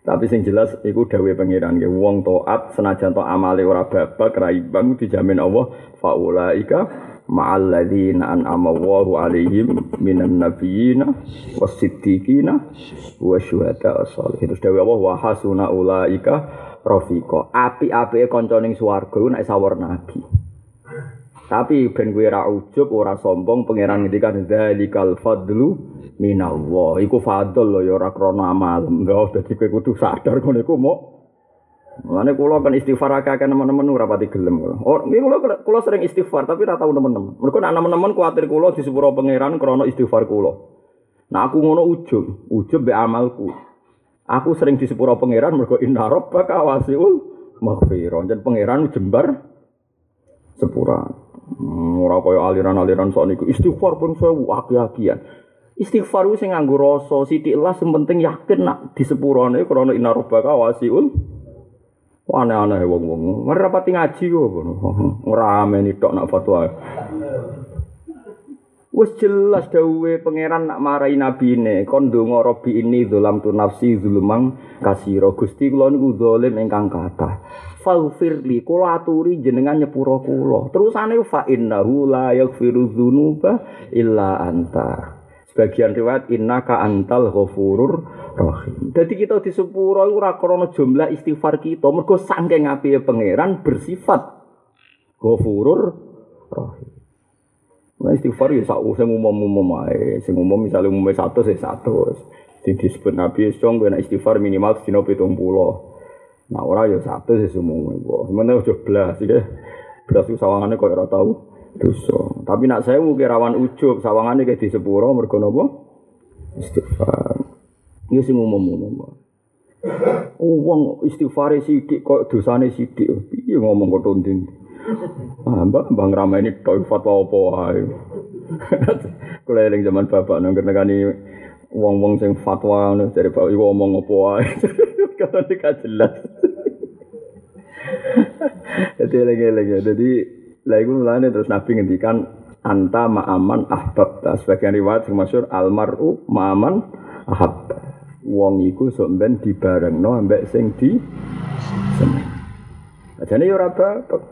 Tapi sing jelas iku dawuh pangeran nggih wong taat senajan to amale ora babak ra imbang dijamin Allah faulaika ma'al ladzina an'ama Allahu 'alaihim minan nabiyina wasiddiqina wa syuhada sholihin. Terus dawuh Allah wa hasuna ulaika rafiqa. Api-apike kanca ning swarga nek sawur nabi. Tapi ben kowe ora ujub, ora sombong, pangeran ngendikan dzalikal fadlu minallah. Iku fadl lho ya ora krana amal. Enggak dadi kowe kudu sadar ngono iku mau Mulane kula kan istighfar akeh teman-teman ora pati gelem kula. Oh, kula kula sering istighfar tapi ora tau teman-teman. Mergo nek teman-teman kuwatir kula di sepuro pangeran krana istighfar kula. Nah aku ngono ujub, ujub be amalku. Aku sering di sepuro pangeran mergo inna rabbaka wasiul maghfirah. Jan pangeran jembar sepura. Hmm, ora kaya aliran-aliran sok niku istighfar pun sewu aki-akian. Istighfar ku sing nganggo rasa sithik lah sing penting yakin nak di sepurane krana inna rabbaka wasiul. Aneh-aneh wong-wong. Mari rapati ngaji kok. Ora ameni tok nak fatwa. Wes jelas dawuhe pangeran nak marai nabine kon ndonga robi ini zulam tu nafsi zulumang kasira Gusti kula niku zalim ingkang kathah faghfirli kula aturi jenengan nyepuro kula terusane fa innahu la yaghfiru dzunuba illa anta Sebagian riwayat innaka antal ghafurur rahim. Jadi kita di sepuro ora krana jumlah istighfar kita, mergo saking apike pangeran bersifat ghafurur rahim. Nah istighfar ya sak sing umum-umum ae, sing umum misalnya umumnya satu saya satu. Sing disebut Nabi gue istighfar minimal sedina 70. Nah ora ya satu sih umum kok. Sementara udah belas ya. Belas itu sawangannya kok ora tahu dosa. Tapi nak saya mungkin rawan ujub sawangannya kayak di sepuro mergo napa? Istighfar. Ini sing umum-umum. Oh, wong istighfar sithik kok dosane sithik. Piye ngomong kok tonding. Ah, mbak, mbak ini tok fatwa apa wae. Zaman bapak nang nekani wong-wong sing fatwa ngono dari bapak iku ngomong apa wae. Kalau tidak jelas. Jadi lagi-lagi. Jadi lagi mulane terus Nabi ngendikan anta ma'aman ahbab. Sebagian riwayat yang masyur almaru ma'aman ahab. Wong iku sok ben dibarengno ambek sing di seneng. Jadi ya ora bapak.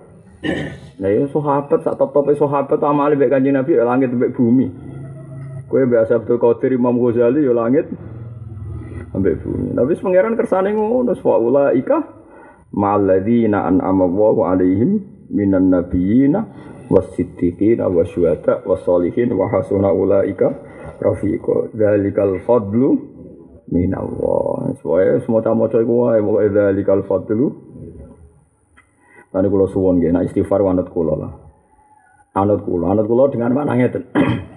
Nah ya sahabat sak top-tope sahabat amale mek Kanjeng Nabi ya langit mek bumi. Kowe biasa Abdul Qadir Imam Ghazali ya langit ambek bumi. Tapi pangeran kersane ngono wa ulaika ma'alladzina an'ama Allahu alaihim minan nabiyina was-siddiqina wasyuhada was-solihin wa hasuna ulaika rafiqa. Dzalikal fadlu minallah. Soale semua maca iku wae pokoke dzalikal fadlu Tadi kulo suwon gak, nah istighfar wanut kulo lah. Anut kulo, anut kulo dengan mana ngeten.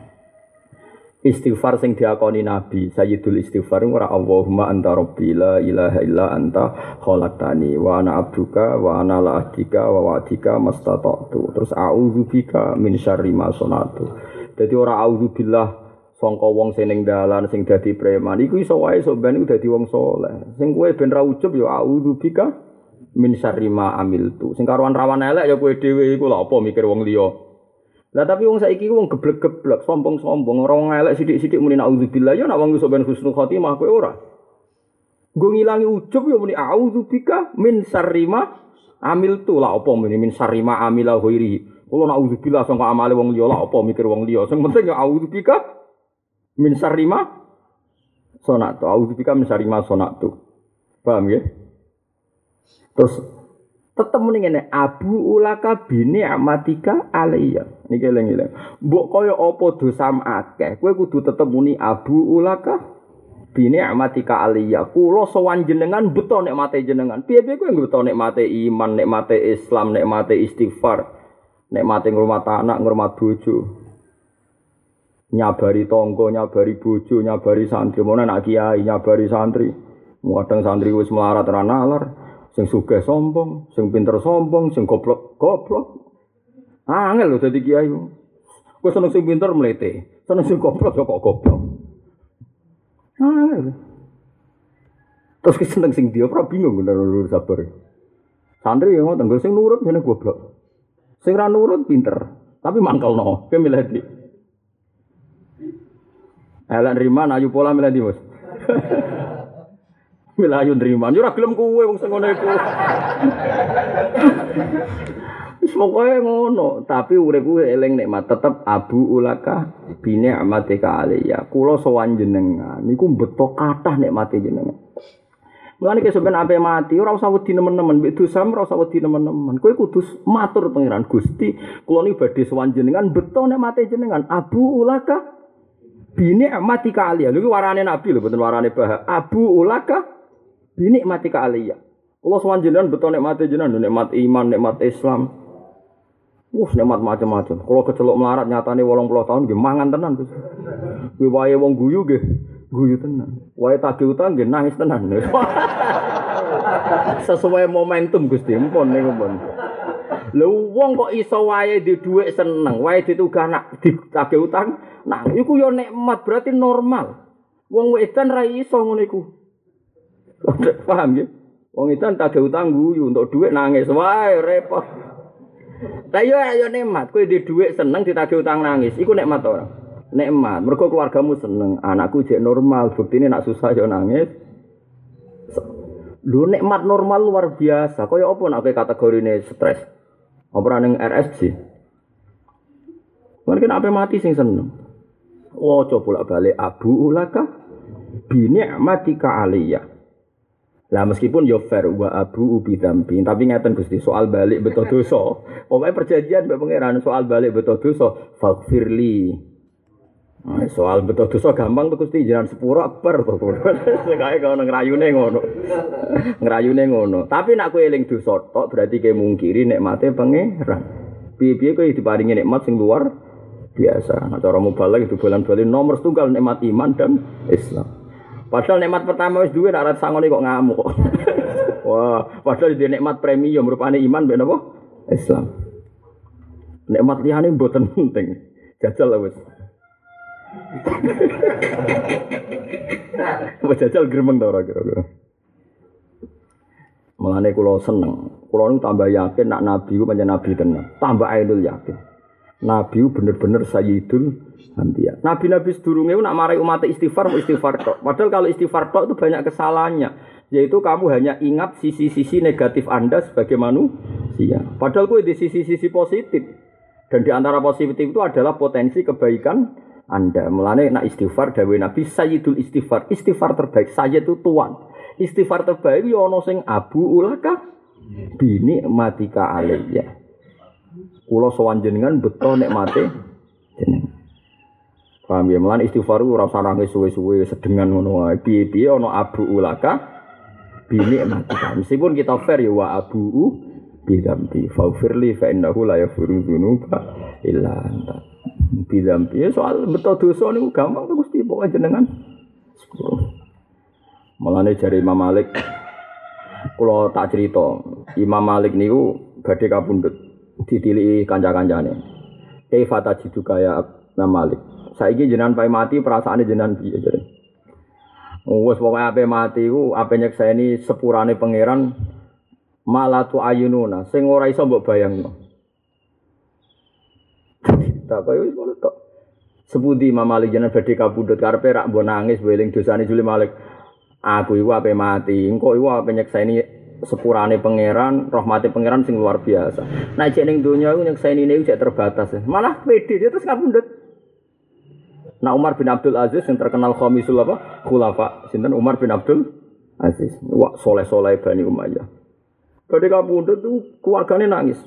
istighfar sing diakoni Nabi, Sayyidul istighfar ora Allahumma anta rabbi la ilaha illa anta khalaqtani wa ana abduka wa ana la ahdika wa wa'dika mastata'tu. Terus a'udzubika min syarri ma sonatu. Dadi ora a'udzubillah sangka wong sing ning dalan sing dadi preman iku iso wae sok ben dadi wong saleh. Sing kowe ben ra ujub ya a'udzubika min syarri ma amiltu. Sing karuan rawan elek ya kowe dhewe iku lha apa mikir wong liya. Lah tapi wong saiki wong geblek-geblek, sombong-sombong, ora elek sithik-sithik muni auzubillah ya nek wong iso ben husnul khotimah kowe ora. Gue ngilangi ujub ya muni auzubika min syarri ma amiltu. Lah apa muni min syarri ma amila ghairi. Kulo nak auzubillah sangka amale wong liya lah apa mikir wong liya. Sing penting ya auzubika min syarri ma sonatu. Auzubika min syarri ma sonatu. Paham ya? Terus tetep muni ngene abu ulaka bini amatika alayya niki eling-eling. Mbok kaya apa dosa akeh? Kowe kudu tetep muni abu ulaka bini amatika alayya kula sowan jenengan beto nek mate jenengan. Piye-piye kowe beto nek mate iman nek mate islam nek mate istighfar nek mate ngurmat anak ngurmat bojo? Nyabari tonggo nyabari bojo nyabari santri. Mana nak kiai nyabari santri. Kadang santri wis melarat ra nalar sing sugih sombong, sing pinter sombong, sing goblok goblok. Ah, angel lho dadi kiai. Kowe seneng sing pinter mlete, seneng sing goblok kok goblok. Ah, angel. Terus ki seneng sing dia ora bingung bener sabar. Santri yang ngoten, sing nurut jeneng goblok. Sing ra nurut pinter, tapi mangkelno. Kowe milih di. Elek nrima ayu pola milih di, Bos. Milayu nrimo. Yo ora gelem kowe wong sing ngono iku. Wis ngono, tapi uripku eling nikmat tetep abu ulaka bine amatika alayya. Kula sowan jenengan niku beto kathah nikmate jenengan. Mulane ke sampean ape mati ora usah wedi nemen-nemen, mbek dosa ora usah wedi nemen-nemen. Kowe kudu matur pangeran Gusti, kula niki badhe sowan jenengan beto nikmate jenengan. Abu ulaka bine amatika alayya. Lha warane Nabi lho, boten warane Bah. Abu ulaka Ini mati ke aliyah. Allah SWT jenengan betul nikmati jenengan, nikmat iman, nikmat Islam. Wah, nikmat macam-macam. Kalau kecelok melarat nyatane puluh tahun nggih mangan tenan Gus. Kuwi wae wong guyu nggih guyu tenan. Wae tagih utang nggih nangis tenan. Sesuai momentum Gusti, mpun niku pun. Lho wong kok iso wae di dhuwit seneng, wae ditugah nak ditagih utang, nah iku yo nikmat berarti normal. Wong wedan ra iso iku. Paham ya? Wong itu tak ada utang guyu untuk duit nangis, wah repot. Tapi yo ayo nikmat, kowe di duit seneng ditagih utang nangis, iku nikmat ora? Nikmat. Mergo keluargamu seneng, anakku jek normal, buktine nak susah yo nangis. Lu nikmat normal luar biasa. Kaya apa nak kategori ini stres? Apa ning RSC? Mungkin apa mati sing seneng. Waca bolak-balik abu ulaka bi ni'matika aliyah. Lah meskipun yo fair wa abu ubi dambi, tapi ngeten Gusti soal balik betul dosa. Pokoknya perjanjian mbek pangeran soal balik betul dosa, faghfirli. Nah, soal betul dosa gampang tuh Gusti jangan sepuro akbar to. Kae kono ngrayune ngono. ngrayune ngono. Tapi nak kowe eling dosa tok berarti kowe mungkiri nikmate pangeran. Piye-piye kowe diparingi nikmat sing luar biasa. Nah, cara mubalak itu bulan-bulan nomor setunggal nikmat iman dan Islam. Padahal nikmat pertama wis duwe nak sangone kok ngamuk. Wah, padahal di nikmat premium rupane iman ben apa? Islam. Nikmat liyane mboten penting. Jajal wis. Wis jajal gremeng ta ora kira-kira. Mulane kula seneng. Kula nu tambah yakin nak nabi ku pancen nabi tenan. Tambah ainul yakin. Nabi bener-bener sayyidul Anbiya. Nabi-nabi sedurunge nak marai umat istighfar istighfar tok. Padahal kalau istighfar tok itu banyak kesalahannya. Yaitu kamu hanya ingat sisi-sisi negatif Anda sebagai manusia. Padahal gue di sisi-sisi positif. Dan di antara positif itu adalah potensi kebaikan Anda. Mulane nak istighfar dawe Nabi Sayyidul istighfar. Istighfar terbaik. Sayyid itu tuan. Istighfar terbaik ya ono sing abu ulaka bini matika alaiya. Kulo sowan jenengan betul nikmate jenengan. Paham ya? Mulan istighfar ora usah nangis suwe-suwe sedengan ngono wae. Piye-piye ana abu ulaka bini mati. Meskipun kita fair ya wa abu bidambi faufirli fa innahu la yaghfiru dzunuba illa anta. Bidambi ya soal betul dosa niku gampang tuh Gusti pokoke jenengan. Mulane jari Imam Malik kula tak cerita, Imam Malik niku badhe kapundhut ditiliki kanca-kancane. Kaifa tajidu kaya Imam Malik. Saiki jenengan pae mati perasaane jenengan piye jare. Oh, wes pokoke ape mati ku ape nyekseni sepurane pangeran malatu ayununa sing ora iso mbok bayangno. Tak kaya wis ngono tok. Sepundi Imam Malik jenengan badhe kabudut karepe rak mbok nangis beling dosane Juli Malik. Aku iku ape mati, engko iku ape nyekseni sepurane pangeran, rahmati pangeran sing luar biasa. Nah, jek ning donya iku nyekseni ini jek terbatas. Malah pede dia terus kabundut. Nah Umar bin Abdul Aziz yang terkenal khamisul apa? Khulafa. Sinten Umar bin Abdul Aziz. Wah soleh-soleh Bani Umayyah. Badhe kapundhut tuh keluarganya nangis.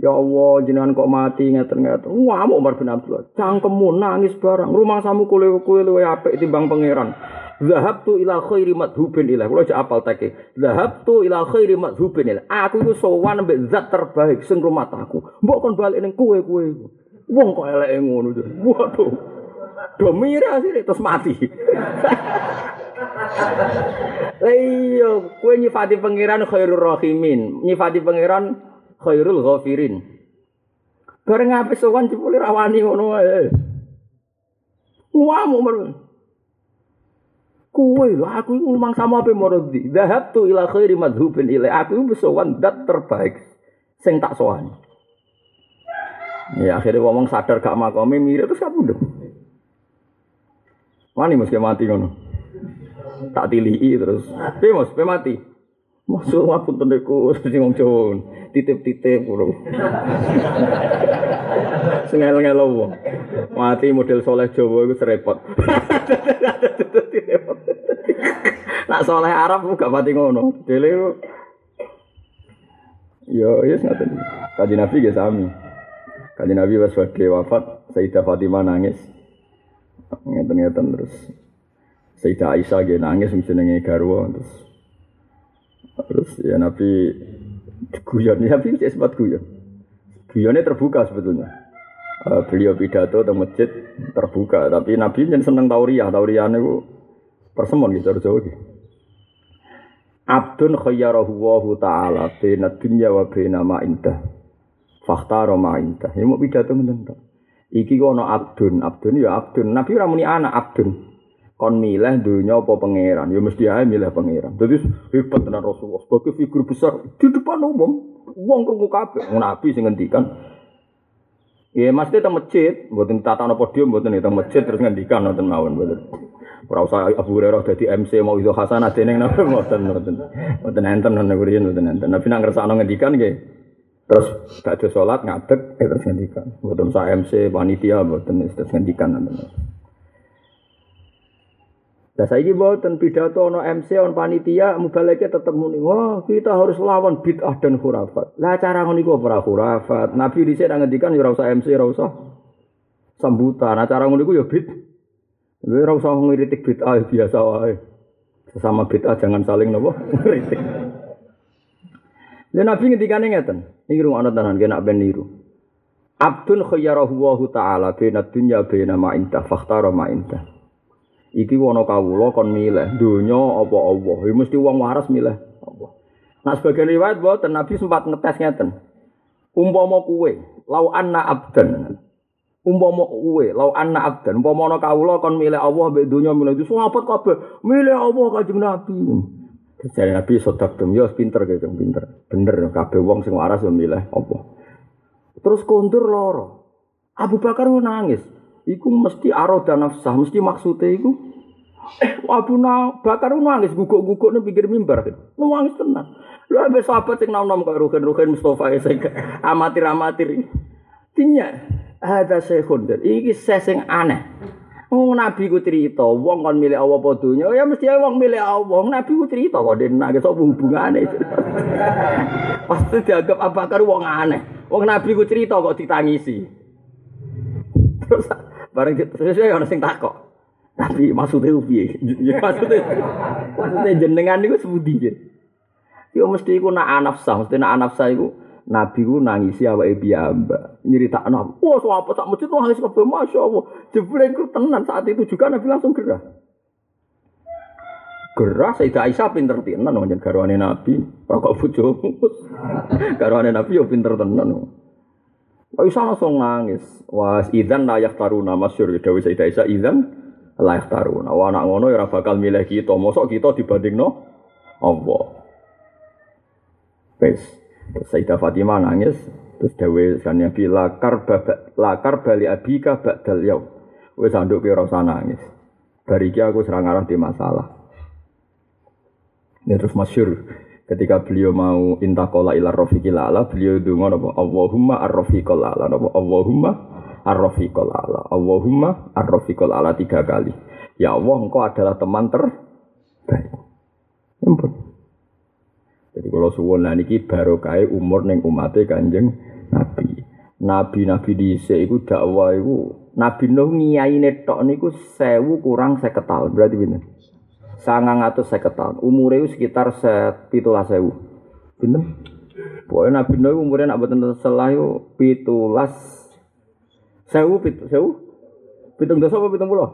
Ya Allah, jenengan kok mati ngeten-ngeten. Wah, Umar bin Abdul. Cangkemmu nangis barang. Rumah samu kule kule luwe apik timbang pangeran. Zahabtu ila khairi madhubin ilah. Kula aja apal teke. Zahabtu ila khairi madhubin ilah. Aku itu sowan mbek zat terbaik sing rumah aku. Mbok kon balik ning kowe-kowe. Wong kok eleke ngono to. Waduh. Do mira sih terus mati. Iya, kowe nyifati pangeran khairur rahimin, nyifati pangeran khairul ghafirin. Bareng ape sowan jebule rawani ngono wae. Wah, mau Kue lho, aku ngomong sama apa morodi. Dahab tu ila khairi madhubin ila. Aku sowan dat terbaik. Sing tak sowan. Ya akhirnya ngomong sadar gak makome mirip terus kamu dong. Wani mesti mati ngono. Tak tilii terus. Piye Mas, piye mati? Masuk aku tendeku sing wong Jawa. Titip-titip bro. Sengel-ngel wong. Mati model soleh Jawa iku serepot. Nak soleh Arab gak mati ngono. Dele Yo, yes ngaten. Kaji Nabi ge sami. Kaji Nabi pas badhe wafat, Sayyidah Fatimah nangis. Ngeten-ngeten terus. Sayyidah Aisyah ge nangis jenenge garwa terus. Terus ya Nabi guyon, Nabi cek sempat guyon. Guyonnya terbuka sebetulnya. Uh, beliau pidato di masjid terbuka, tapi Nabi yang seneng tauriah, tauriah itu persemon gitu, Jawa gitu. Abdun khayyarahu wa ta'ala bina dunya wa bina ma indah. Fakta Roma indah. Ya mau pidato ngeten Iki ana abdun, abdun ya abdun. Nabi ora muni anak abdun. Kon milih dunia apa pangeran? Ya mesti ae milih pangeran. Dadi hebat tenan Rasulullah sebagai figur besar di depan umum. Wong krungu kabeh. Nabi sing ngendikan Ya mesti teng masjid, mboten tata podium, mboten teng masjid terus ngendikan nonton mawon mboten. Ora usah Abu Hurairah dadi MC mau itu hasanah dene napa mboten mboten. Mboten enten nang ngriyen mboten enten. Nabi nang ngersakno ngendikan nggih Terus ada sholat ngadeg, eh, terus ngendikan. Buatan sa MC, panitia, buatan terus ngendikan. Nah saya ini buatan pidato no MC on panitia mubaleknya tetap muni. Wah kita harus lawan bid'ah dan khurafat. Lah cara ngono iku ora khurafat. Nabi dhisik nang ngendikan ya usah MC, ora usah sambutan. Nah cara ngono iku ya bid. Ora usah ngiritik bid'ah biasa wae. Sesama bid'ah jangan saling nopo ngiritik. Lah Nabi ngendikane ngeten. Iki rung ana tenan kena ben niru. Abdun khayyarahu wa ta'ala baina dunya baina ma inta fakhtara ma inta. Iki wono kawula kon milih donya apa Allah. Ya mesti wong waras milih Allah. Nah sebagian riwayat boten Nabi sempat ngetes ngeten. Umpama kuwe, lau anna abdan. Umpama kuwe, lau anna abdan. Umpama ana kawula kon milih Allah mbek donya milih itu sahabat kabeh milih Allah kanjeng Nabi. Jadi Nabi sodak dem, ya pinter gitu, pinter. Bener, kabeh wong sing waras yo milih Allah. Terus kondur loro. Abu Bakar nangis. Iku mesti aroda nafsah, mesti maksudnya iku eh Abu Bakar nangis guguk-guguk ning pinggir mimbar kan. Nangis tenan. Lha ambek sahabat sing nom-nom karo Ruhin Mustofa sing amatir-amatir. Tinya ada sehun iki sesing aneh. Oh Nabi ku cerita, wong kon milih Allah apa dunya, ya mesti wong milih Allah. Nabi ku cerita kok den nangis apa hubungane. Pasti dianggap Abu Bakar wong aneh. Wong Nabi ku cerita kok ditangisi. Terus Bareng sesuai ana sing takok. Tapi maksudnya piye? Ya maksudnya maksudnya jenengan niku sepundi ya? Yo mesti iku nak anafsa, mesti nak anafsa iku Nabi ku nangisi awake piyambak. Nyeritakno, "Wah, so apa sak masjid nangis kabeh masyaallah." Jebule iku tenan saat itu juga Nabi langsung gerah. Gerah Sayyidah Aisyah pinter tenan nang garwane Nabi, ora kok bojomu. garwane Nabi yo pinter tenan. Aisyah langsung nangis. Wah, idan layak taruna masyur. Dawi Sayyidah Aisyah idan layak taruna. Wah, anak ngono ya bakal milih kita. Mosok kita dibanding no Allah. Wes. Sayyidah Fatimah nangis. Terus Dawi kan Nabi lakar babak lakar bali abika ba'dal yaum. Wes anduk kira usah nangis. Bariki aku serang arah di masalah. Ini terus masyur. Ketika beliau mau intakola ilar rofiqil ala beliau dungo napa Allahumma ar-rofiqil ala napa Allahumma ar-rofiqil ala Allahumma ar-rofiqil ala tiga kali. Ya Allah engkau adalah teman terbaik ampun. Jadi kalau suwon lah niki baru kaya umur neng umatnya kanjeng Nabi. Nabi-nabi di iku dakwah iku Nabi Nuh ngiyai netok niku sewu kurang seket tahun berarti bener sangang atau seket tahun. Umurnya sekitar sepitulas sewu. Bener? Pokoknya Nabi Nuh umurnya nak betul itu pitulas sewu pitu sewu pitung dosa apa pitung puluh?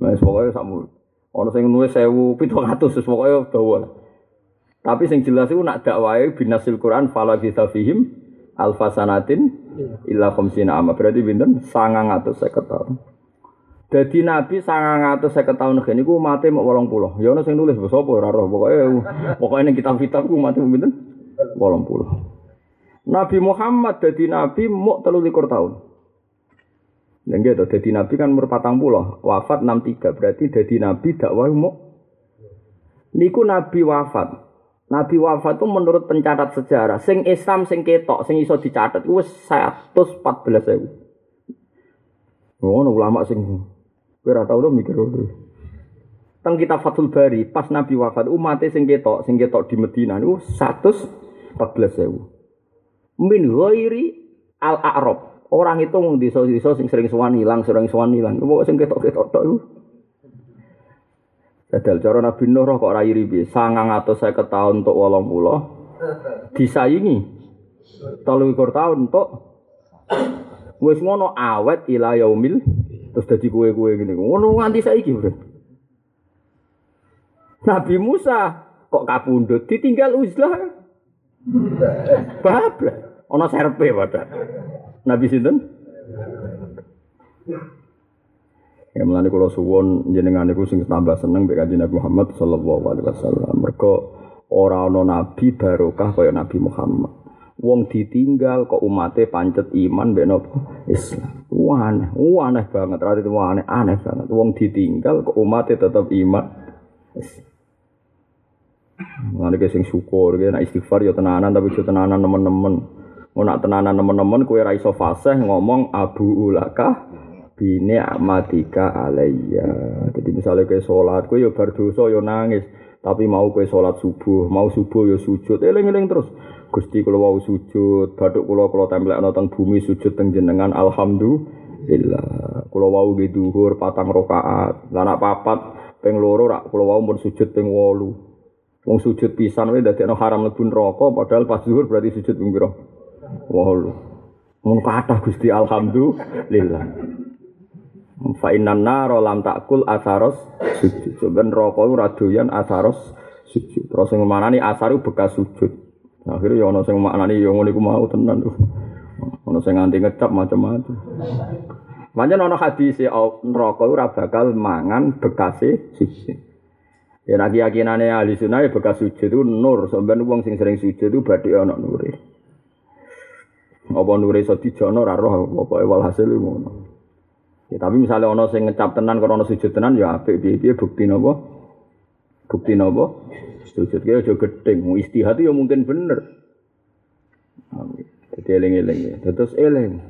Nah, pokoknya sama. Orang yang nulis sewu pitung ratus, pokoknya bawa. Tapi yang jelas itu nak dakwai binasil Quran fala kita fihim alfasanatin illa khamsina amma berarti binten sangang atau seket tahun. Dadi Nabi sangang atus saya ketahui nih, ku mati mau bolong pulau. Ya ono sing nulis bos apa ora roh. Pokoknya pokoknya ning kitab-kitab ku mati pinten? Bolong pulau. Nabi Muhammad dadi Nabi telu likur tahun. Dan gitu, jadi Nabi kan merpatang pulau, wafat 63, berarti jadi Nabi dakwah mau. Niku Nabi wafat. Nabi wafat itu menurut pencatat sejarah, sing Islam sing ketok, sing iso dicatat, itu 114 ribu. Oh, ulama sing Kowe ora tau mikir ngono. Teng kita Fathul Bari, pas Nabi wafat, umat sing ketok, sing ketok di Medina niku 114.000. Min ghairi al-a'rab. Orang itu wong desa-desa sing sering sowan ilang, sering sowan ilang. Pokoke sing ketok-ketok tok iku. Dadal cara Nabi Nuh kok ora iri piye? 950 tahun untuk 80 disaingi 30 tahun untuk wis ngono awet ila yaumil terus jadi kue-kue gini. Ngono nganti saiki, Bro. Nabi Musa kok kapundut ditinggal uzlah. Bablas. Ana serpe padha. Nabi sinten? Ya melani kula suwun jenengan niku sing tambah seneng mek Kanjeng Nabi Muhammad sallallahu alaihi wasallam. Mergo ora ana nabi barokah kaya Nabi Muhammad. Wong ditinggal kok umate pancet iman mbek napa Islam. Aneh, aneh banget, rada itu aneh, aneh banget. Wong ditinggal kok umate tetap iman. Mana ke sing syukur, ya, nah istighfar ya tenanan tapi juga tenanan teman-teman. Mau nak tenanan teman-teman kue raiso fasih ngomong abu ulaka bini amatika alayya. Jadi misalnya kue sholat, kue yo berdosa yo nangis. Tapi mau kue sholat subuh, mau subuh yo sujud, eling-eling terus. Gusti kalau mau sujud, baduk kalau kalau tempel teng bumi sujud teng jenengan, alhamdulillah. Kalau mau di duhur patang rokaat, lanak papat, peng loro rak kalau mau pun sujud peng wolu. Wong sujud pisan wae dadi haram mlebu neraka padahal pas zuhur berarti sujud ping pira? Wolu. Mun kathah Gusti alhamdulillah. Fa innan nar lam takul asaros sujud. Sebenarnya neraka ora doyan asaros sujud. Terus sing manani asar bekas sujud. Akhirnya ya ana sing maknani ya ngono iku mau tenan. Ana sing nganti ngecap macam-macam. Pancen ana hadis neraka ora bakal mangan bekase sujud. Ya nak keyakinane ahli sunnah bekas sujud itu nur. Sampeyan wong sing sering sujud itu badhe ana nure. Apa nure iso dijono ora roh pokoke walhasil ngono. Ya, tapi misalnya ono sing ngecap tenan karo ono sujud tenan ya apik piye-piye bukti napa? Bukti napa? Sujud ki aja gedeng, istihad ya mungkin bener. Jadi eling-eling ya. Terus eling.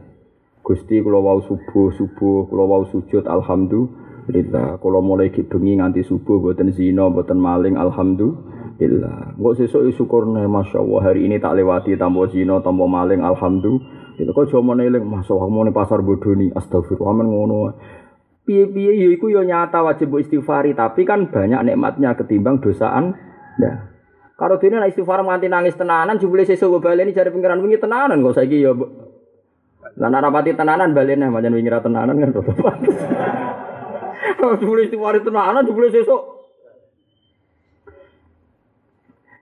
Gusti kula wau subuh subuh kula wau sujud alhamdulillah. Kula mulai bengi nganti subuh boten zina, boten maling alhamdulillah. Engko sesuk syukurne masyaallah hari ini tak lewati tanpa zina, tanpa maling alhamdulillah. Itu kok cuma neling, masuk aku mau pasar bodoh nih, astagfirullah, men ngono. Piye-piye ya iku ya nyata wajib istighfari, tapi kan banyak nikmatnya ketimbang dosaan. Ya. Kalau dene nek istighfar nganti nangis tenanan jebule sesuk baleni jare pengiran wingi tenanan kok saiki ya Lan ora pati tenanan balene pancen wingi ra tenanan kan rada pantes. Jebule istighfar tenanan jebule sesuk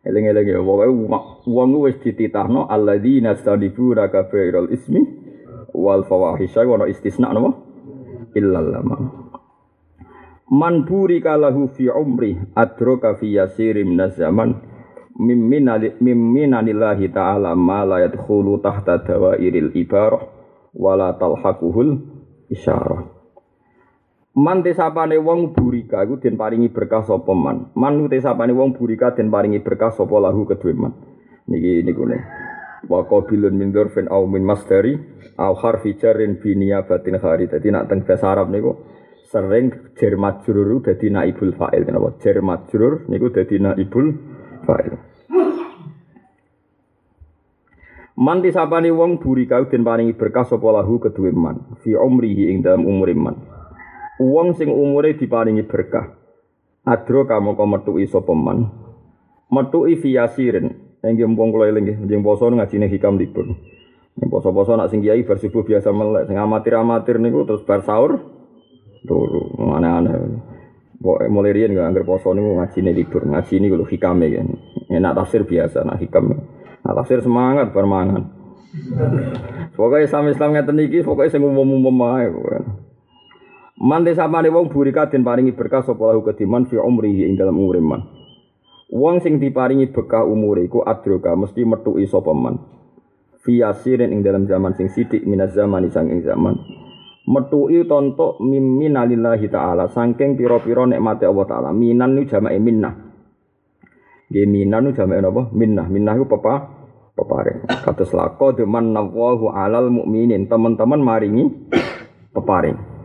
Eling-eling ya, pokoke wong wis dititahno alladzina stadibuna kabairal ismi wal fawahisha wa istisna napa? Illal lama. Man burika lahu fi umri adraka fi yasirim min zaman mimminanillahi ta'ala ma la yadkhulu tahta dawairil ibarah wala talhaquhul isyarah. Man tesapane wong burika iku den paringi berkah sapa man. Man tesapane wong burika den paringi berkah sapa lahu kedue man. Niki niku ne. Wa qabilun min dzurfin aw min masdari aw harfi jarrin bi niyabatin khari. Dadi nak teng bahasa Arab niku sering jar majrur dadi naibul fa'il kenapa? Jar majrur niku dadi naibul fa'il. Man disapani wong burika den paringi berkah sapa lahu kedue man fi umrihi ing dalam umur man. Uang sing umure diparingi berkah. Adro kamu kau metuki sapa man. Metuki fiasirin. Nggih mumpung kula eling nggih, njeng poso ngajine hikam libur. Poso-poso nak sing kiai bar subuh biasa melek, sing amatir-amatir niku terus bar sahur turu. Aneh-aneh. Pokoke mulai riyen nggak anggar poso niku ngajine libur, ngaji niku lho hikame kan. Enak tafsir biasa, nak hikam. Nak tafsir semangat bar mangan. Pokoknya Islam Islam ngeten iki, pokoknya sing umum-umum ae pokoknya. Man desapane wong burika den paringi berkah sapa lahu kediman fi umrihi ing dalam umure man. Wong sing diparingi berkah umure iku adroka mesti metuki sapa man. Fi ing dalam zaman sing sithik minaz zaman sang ing zaman. Metuki tontok miminalillahi taala saking pira-pira nikmate Allah taala. Minan nu jamake minnah. Nggih minan nu jamake napa? Minnah. Minnah iku pepa peparing. Kados lako deman nawahu alal mukminin. Teman-teman maringi peparing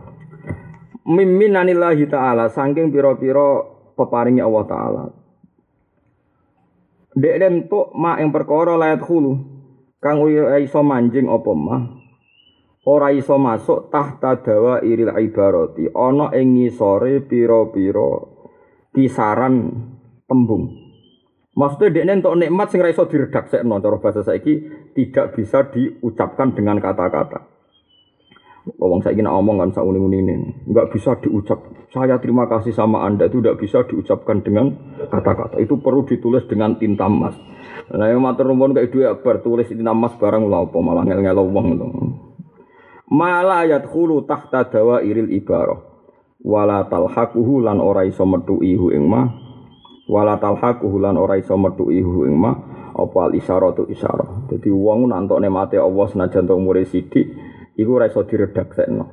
anillahi ta'ala saking pira-pira peparingi Allah taala. Dek lentuk ma yang perkara layat hulu kang iso manjing apa mah ora iso masuk tahta dawa iril ibarati ana ing ngisore pira-pira kisaran tembung. Maksudnya dia untuk nikmat sing ra iso diredaksekno cara bahasa saiki tidak bisa diucapkan dengan kata-kata. Wong saya ingin ngomong kan saya uning ini, nggak bisa diucap. Saya terima kasih sama anda itu tidak bisa diucapkan dengan kata-kata. Itu perlu ditulis dengan tinta emas. Nah yang matur nuwun kayak dua bertulis tinta emas barang lah apa malah ngel ngel wong itu. Malah hulu tahta dawa iril ibarah. Wala talhaquhu lan ora iso metu ihu ing ma. Wala talhaquhu lan ora iso metu ihu ing ma. Apa al isyaratu. Jadi wong nantok nemate Allah senajan tok umure sithik iku ora iso diredaksekno.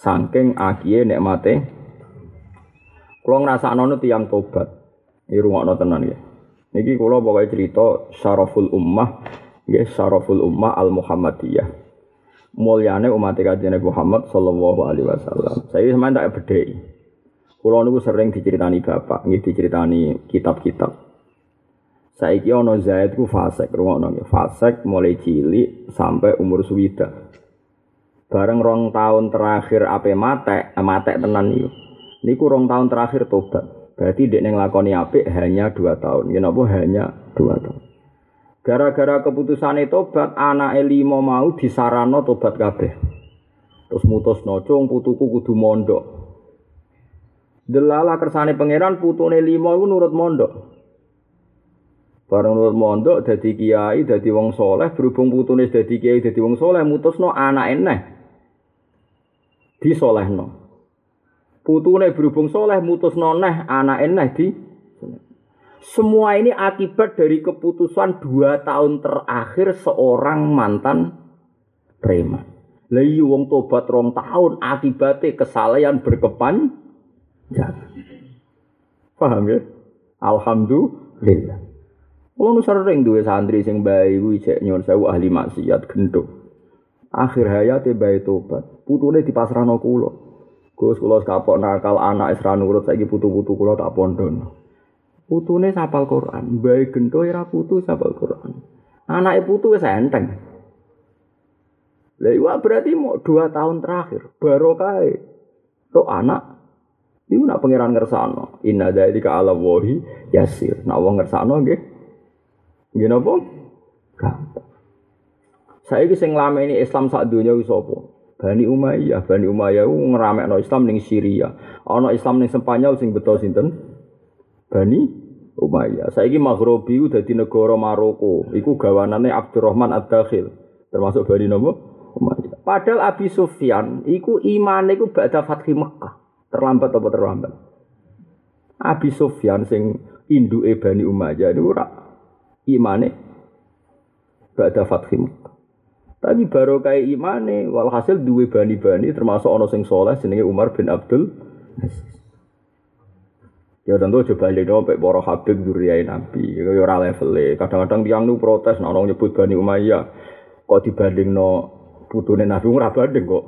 Saking akiye nikmate kula ngrasakno nu tiyang tobat. Iki rungokno tenan ya. Niki kula pokoke cerita syaraful ummah Nggih syaraful ummah al Muhammadiyah. Mulyane umat Kanjeng Nabi Muhammad sallallahu alaihi wasallam. Saya sampeyan tak bedheki. Kula niku sering diceritani bapak, nggih diceritani kitab-kitab. Saiki ana Zaid ku fasik, rungokno nggih. Fasik mulai cilik sampai umur suwida. Bareng rong tahun terakhir ape mate, eh, mate tenan niku. Niku rong tahun terakhir tobat. Berarti dek neng lakoni apik hanya dua tahun. Ya napa hanya dua tahun. Gara-gara keputusan tobat, anak lima mau disarano tobat kabeh. Terus mutus nocong putuku kudu mondok. Delala kersane pangeran putune lima iku nurut mondok. Bareng nurut mondok dadi kiai, dadi wong soleh, berhubung putune dadi kiai, dadi wong soleh, mutusno anak eneh. Disolehno. Putune berhubung soleh, mutusno neh anak eneh di semua ini akibat dari keputusan dua tahun terakhir seorang mantan preman. Lah iya wong tobat rong tahun akibatnya kesalahan berkepan Paham ya? Alhamdulillah. Wong sering duwe santri sing bayi kuwi cek nyon sewu ahli maksiat gendho. Akhir hayate bayi tobat. Putune dipasrahno kula. Gus kula kapok nakal anak isra nurut saiki putu-putu kula tak pondon. Putune sapal Quran, bae gento ora putu sapal Quran. Anake putu wis enteng. Lah iya berarti mau dua tahun terakhir barokah. Tok anak Iku nak pangeran ngersano, inna dzalika ala wahi yasir. Nak wong ngersano nggih. Nggih napa? Gampang. Saiki sing ini Islam sak donya wis apa? Bani Umayyah, Bani Umayyah ku ngramekno Islam ning Syria. Ana Islam ning Spanyol sing beto sinten? Bani Umayyah. Saiki Maghribi udah di negara Maroko. Iku gawanane Abdurrahman Ad-Dakhil. Termasuk Bani Nopo Umayyah. Padahal Abi Sufyan iku imane iku ba'da Fathi Mekah. Terlambat apa terlambat? Abi Sufyan sing induke Bani Umayyah itu ora imane ba'da Fathi Mekah. Tapi baru kayak imane walhasil duwe bani-bani termasuk ono sing soleh jenenge Umar bin Abdul Aziz. Ya tentu coba balik dong, poro Habib duriai Nabi. Ya ora level Kadang-kadang tiang nu protes, nah orang nyebut Bani Umayyah. Kok dibanding no putune Nabi ora banding kok.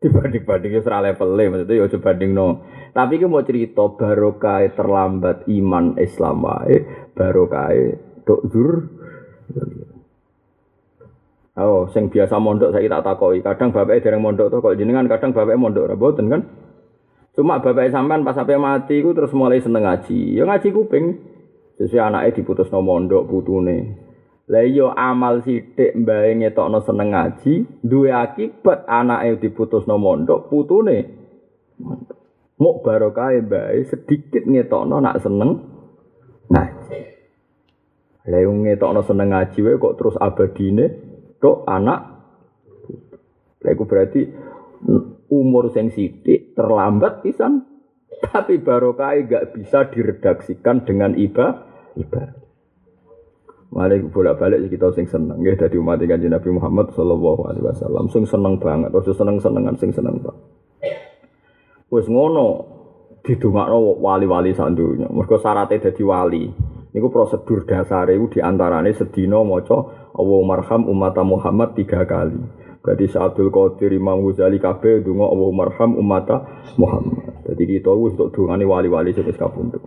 Dibanding-banding ya ora level maksudnya ya coba banding no. Tapi ki mau cerita barokah terlambat iman Islam wae, barokah dok dur. Oh, sing biasa mondok saya tak takoki. Kadang bapaknya dereng mondok tuh, kok jenengan kadang bapaknya mondok ora boten kan? Cuma bapak sampean pas sampai mati ku terus mulai seneng ngaji. Ya ngaji kuping. Sesuai anaknya diputus no mondok putune. Lah iya amal sithik mbae ngetokno seneng ngaji, duwe akibat anake diputus no mondok putune. Mok barokah mbae sedikit ngetokno nak seneng ngaji. Lah yo ngetokno seneng ngaji wae kok terus abadine tok anak. Lah berarti umur sing sithik terlambat pisan tapi barokah gak bisa diredaksikan dengan iba iba Malik bolak-balik kita sing seneng ya dari umat kanjeng Nabi Muhammad sallallahu alaihi wasallam sing seneng banget terus seneng-senengan sing seneng banget. Wis ngono didongakno wali-wali sak donya. Mergo syaratnya dadi wali. Niku prosedur dasar iku diantarane sedina maca Allahumma marham umat Muhammad tiga kali. Berarti Sa'adul Qadir Imam Ghazali kabeh donga Allah marham umata Muhammad. Jadi kita wis untuk dongane wali-wali sing wis kapundhut.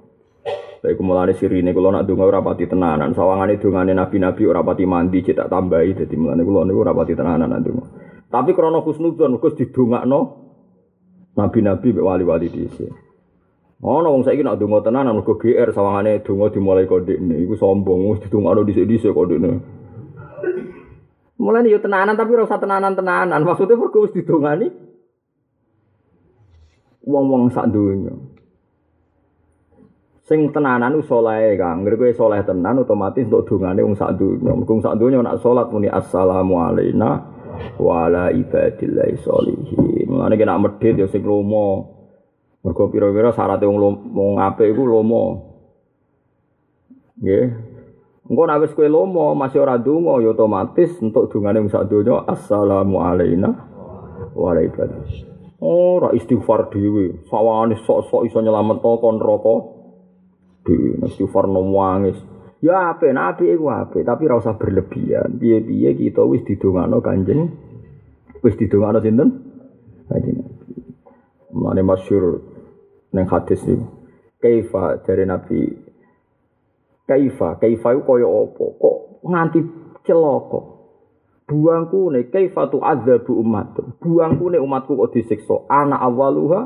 Saya mulane sirine kula nak donga ora pati tenanan, sawangane dongane nabi-nabi ora pati mandi cetak tambahi dadi mulane kula niku ora pati tenanan donga. Tapi krana husnudzon kok didongakno nabi-nabi mek wali-wali dhisik. Ana wong saiki nak donga tenanan mergo GR sawangane donga dimulai kodekne iku sombong wis didongakno dhisik-dhisik kodekne. Mulane yo tenanan tapi ora usah tenanan-tenanan. Maksudnya mergo wis didongani wong-wong sak donya. Sing tenanan ku saleh, Kang. Ngger kowe saleh tenan otomatis untuk dongane wong sak donya. Mergo sak donya nak salat muni assalamu alaina wa ala ibadillahi sholihin. Mulane nek medhit yo sing lomo. Mergo pira-pira syarat wong wong apik iku lomo. Nggih, Engko nek wis kowe lomo masih ora donga ya otomatis untuk dungane wong sak donya assalamu alayna wa alaikum. Ora istighfar dhewe, sawane sok-sok iso nyelametno kon neraka. Dhewe istighfar no wangis. Ya apik, nabi iku apik, tapi ora usah berlebihan. Piye-piye kita wis didongakno Kanjeng wis didongakno sinten? Kanjeng Nabi. Mulane masyhur ning hadis iki. Kaifa dari Nabi Kaifa, kaifa iku kaya apa? Kok nganti celaka? Buangku ne kaifa tu adzabu umat. Buangku ne umatku kok disiksa. Anak awaluha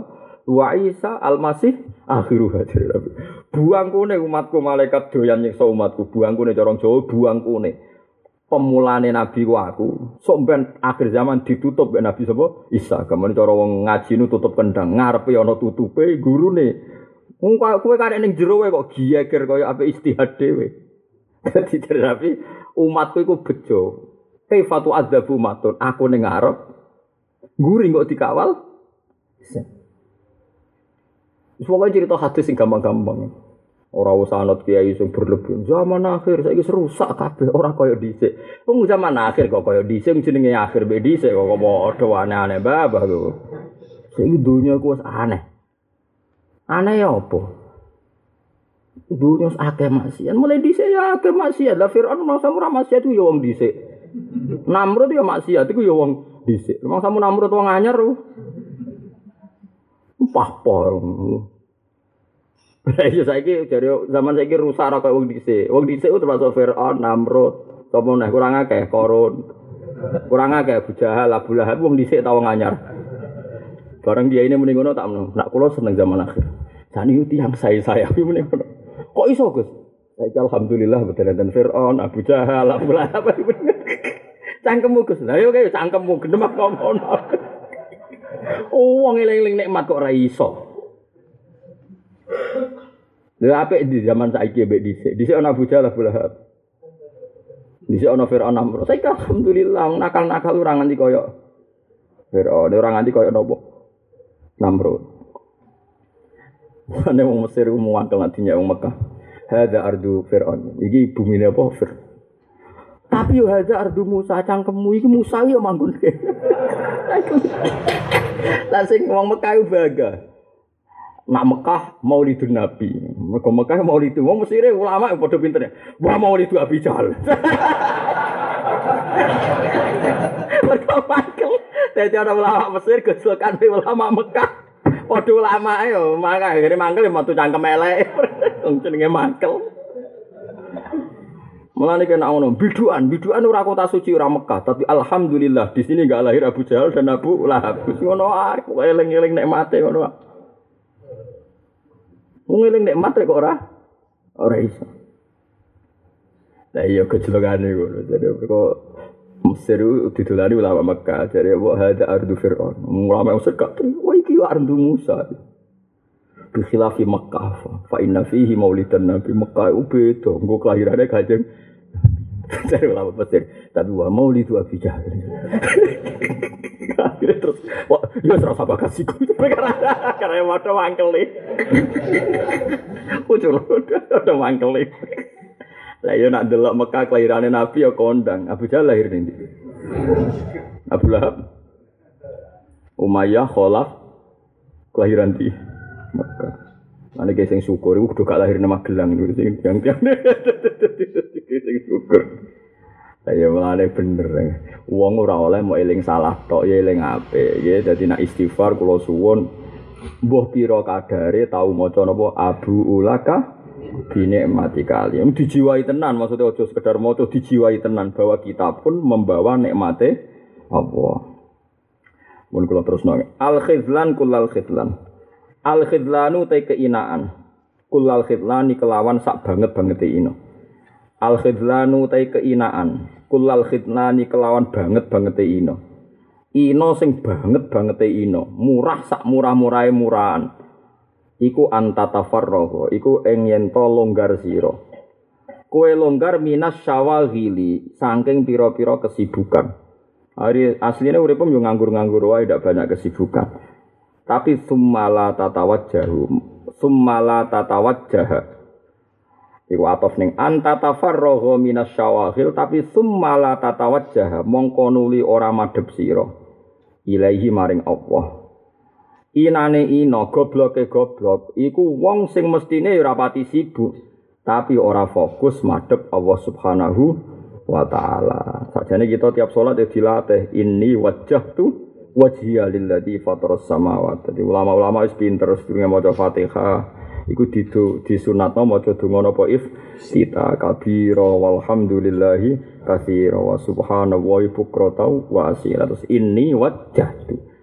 wa Isa al-Masih akhiruha dari Nabi. Buangku ne umatku malaikat doyan nyiksa umatku. Buangku ne corong Jawa buangku ne. Pemulane Nabi ku aku. Sok ben akhir zaman ditutup Nabi sapa? Isa. Kamane cara wong ngaji nu tutup kendang, ngarepe ana tutupe gurune. Wong kowe karek ning jero kok giyeger kaya ape istihad dhewe. Dadi dari Nabi umatku iku bejo. Kaifatu adzabu matun. Aku ning ngarep guring kok dikawal. Semoga cerita hadis sing gampang-gampang. Ora usah anut kiai sing berlebihan. Zaman akhir saiki rusak kabeh ora kaya dhisik. Wong zaman akhir kok kaya dhisik jenenge akhir be dhisik kok padha aneh-aneh babah kok. Saiki dunia ku wis aneh. Aneh ya apa? Dunia akeh maksiat. Mulai dhisik ya akeh maksiat. Lah Firaun mangsa ora maksiat ku ya wong dhisik. Namrud ya maksiat iku ya wong dhisik. Mangsa Namrud wong anyar. Pahpor. Lah iya saiki jare zaman saiki rusak ora kaya wong dhisik. Wong dhisik ku termasuk Firaun, Namrud, sapa kurang akeh Korun. Kurang akeh Abu Jahal, Abu Lahab wong dhisik ta wong anyar. Barang dia ini mending ngono tak menung. Nak kula seneng zaman akhir. Jani itu yang saya saya mending ngono. Kok iso Gus? Saiki alhamdulillah betul dan Firaun, Abu Jahal, Abu Lahab. Cangkemmu Gus. Lah yo kaya cangkemmu gendem ngomong. Oh, wong eling-eling nikmat kok ora iso. Lha apik di zaman saiki mbek dhisik. Dhisik ana Abu Jahal Abu Lahab. Dhisik ana Firaun Namrud. Saiki alhamdulillah nakal-nakal ora nganti kaya Firaun, ora nganti kaya napa? Namrud. Ane wong Mesir ku muangkel nantinya wong Mekah. Hada ardu Firaun. Iki bumi apa Fir. Tapi yo hada ardu Musa cangkemmu iki Musa yo manggon. Lah sing wong Mekah ku bangga. Nak Mekah Maulidun Nabi. Mergo Mekah Maulidun. Wong Mesir ulama padha pinter. Wah Maulidun Abi Jahal. Mergo Dadi ana ulama Mesir gejolkan ulama Mekah. Padha ulama yo maka akhire mangkel metu cangkem elek. Jenenge mangkel. Mulane kena ngono, biduan, biduan ora kota suci ora Mekah, tapi alhamdulillah di sini enggak lahir Abu Jahal dan Abu Lahab. Ngono ae, eling-eling nikmate ngono. Wong eling nikmate kok ora ora iso. Lah iya kecelakaan ngono. Jadi kok Mesir ditulari ulama Mekah, jadi wa hada ardu Fir'aun. Ulama Mesir gak wah iki ardu Musa. Bi khilafi Mekah, fa inna fihi maulidan Nabi Mekah itu beda, engko kelahirane Kanjeng dari ulama Mesir. Tapi wa maulidu Abi Jahal. Akhirnya terus, wah, ya serasa bakat sih karena ada wangkel nih. Ucul, ada wangkel nih. Lah ya nak delok Mekah kelahirannya Nabi ya kondang. Abu Jahal lahir ning Abu Lahab. Umayyah Khalaf kelahiran di Mekah. Ane guys sing syukur iku kudu gak lahir nang Magelang iku sing tiang-tiang. Sing syukur. Ya mulane bener. Wong ora oleh mau eling salah tok ya eling apik. Ya nak istighfar kula suwun mbuh pira kadare tau maca napa Abu Ulaka Bine mati kali. Dijiwai tenan, maksudnya ojo sekedar moco dijiwai tenan bahwa kita pun membawa nikmate Allah. Mun kula terus nang al khidlan kullal khidlan. Al khidlanu te keinaan. Kullal khidlani kelawan sak banget banget ino. Al khidlanu te keinaan. Kullal khidlani kelawan banget banget ino. Ino sing banget banget ino. Murah sak murah-murahe murahan. Iku antatafarroho, iku ing yen to longgar sira. Kowe longgar minas syawagili, saking pira-pira kesibukan. Hari aslinya uripem yo nganggur-nganggur wae ndak banyak kesibukan. Tapi summala tatawajjahu, summala tatawajjah. Iku atof ning antatafarroho minas syawagil, tapi summala tatawajjah, mongko nuli ora madhep sira. Ilaihi maring Allah. Inane ino gobloke goblok iku wong sing mestine ora pati sibuk tapi ora fokus madhep Allah Subhanahu wa taala. Sakjane kita tiap salat ya dilatih ini wajah tu wajhiya lilladzi fataras samawati. Jadi ulama-ulama wis pinter sedurunge maca Fatihah iku didu disunatno maca donga napa if kita kabira walhamdulillahi katsira wa subhanallahi bukrata wa asila terus ini wajah tu.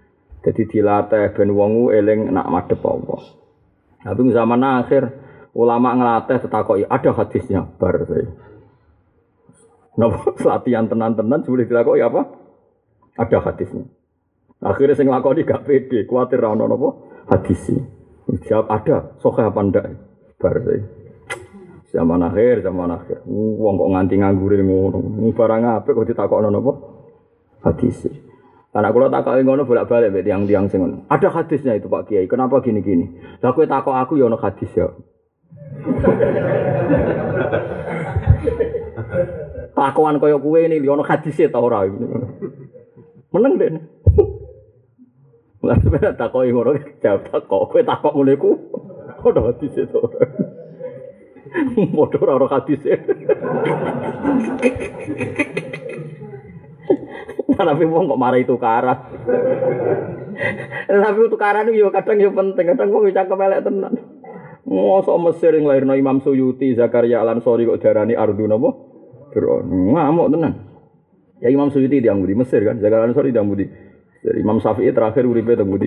Jadi dilatih ben wong eling nak madhep Allah. Tapi zaman akhir ulama ngelatih tetakoki ada hadisnya bar saya. Latihan tenan-tenan boleh dilakukan apa? Ada hadisnya. Akhirnya saya ngelakoni gak pede, khawatir ra ono napa hadisnya. Jawab ada, soke apa ndak? Bar saya. Zaman akhir, zaman akhir. Wong kok nganti nganggure ngono. Barang apik kok ditakokno? Hadis. Karena kalau takok ngono bolak-balik mbek tiang-tiang sing ngono. Ada hadisnya itu Pak Kiai. Kenapa gini-gini? Lah kowe takok aku ya ono hadis ya. Kelakuan kaya kue ini, ono hadisnya tau ora. Meneng deh. Lah sebenarnya takoi ngono jawab takok, kowe takok ngono iku. Ono hadisnya tau ora. Modho ora hadisnya. Tapi wong kok marah itu karat. Tapi tukaran itu kadang yo penting, kadang wong bisa kemelek tenan. Mosok Mesir yang lahirno Imam Suyuti, Zakaria Al Ansori kok darani ardu napa? Ngamuk tenan. Ya Imam Suyuti di Budi Mesir kan, Zakaria Al Ansori di Budi. Imam Syafi'i terakhir uripe teng Budi.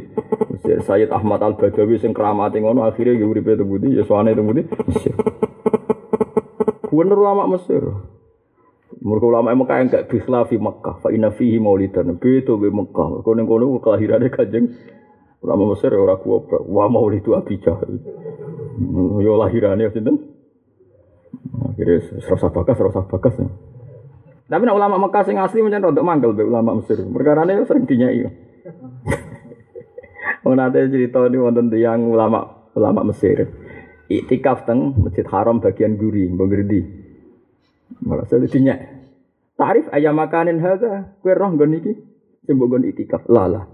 Mesir Sayyid Ahmad Al Badawi sing keramate ngono akhirnya ya uripe Budi, ya soane teng Budi Mesir. Ulama Mesir. Mereka ulama Mekah yang gak bikhlafi Mekah, fa inna fihi maulidan. Beda be Mekah. Mereka ning kono kelahirannya kajeng ulama Mesir ora kuwabra. Wa maulidu Abi Jahal. Yo lahirannya sinten? Akhirnya serasa bakas, serasa bakas. Ya. Tapi nak ulama Mekah sing asli mencen untuk manggil be ulama Mesir. Perkara ini sering dinyai. Nanti cerita ini wonten tiang ulama ulama Mesir. Iktikaf teng Masjid Haram bagian guri, mengerti. Malah saya dinyai. Tarif ayam makanin hadza, kue roh nggon iki. Sing mbok iktikaf. Lah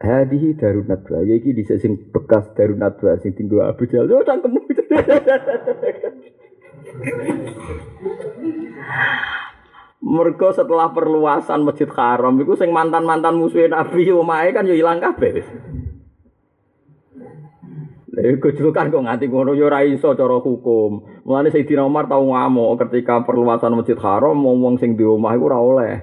Hadihi darun nadwa, ya iki di sing bekas darun nadwa sing tinggal Abu Jahal. Oh, cangkem. Mergo setelah perluasan Masjid Haram iku sing mantan-mantan musuh Nabi omahe kan yo ilang kabeh. Lha gojlokan kok nganti ngono yo ora iso cara hukum. Mulane Sayyidina Umar tau ngamuk ketika perluasan Masjid Haram wong sing di omah iku ora oleh.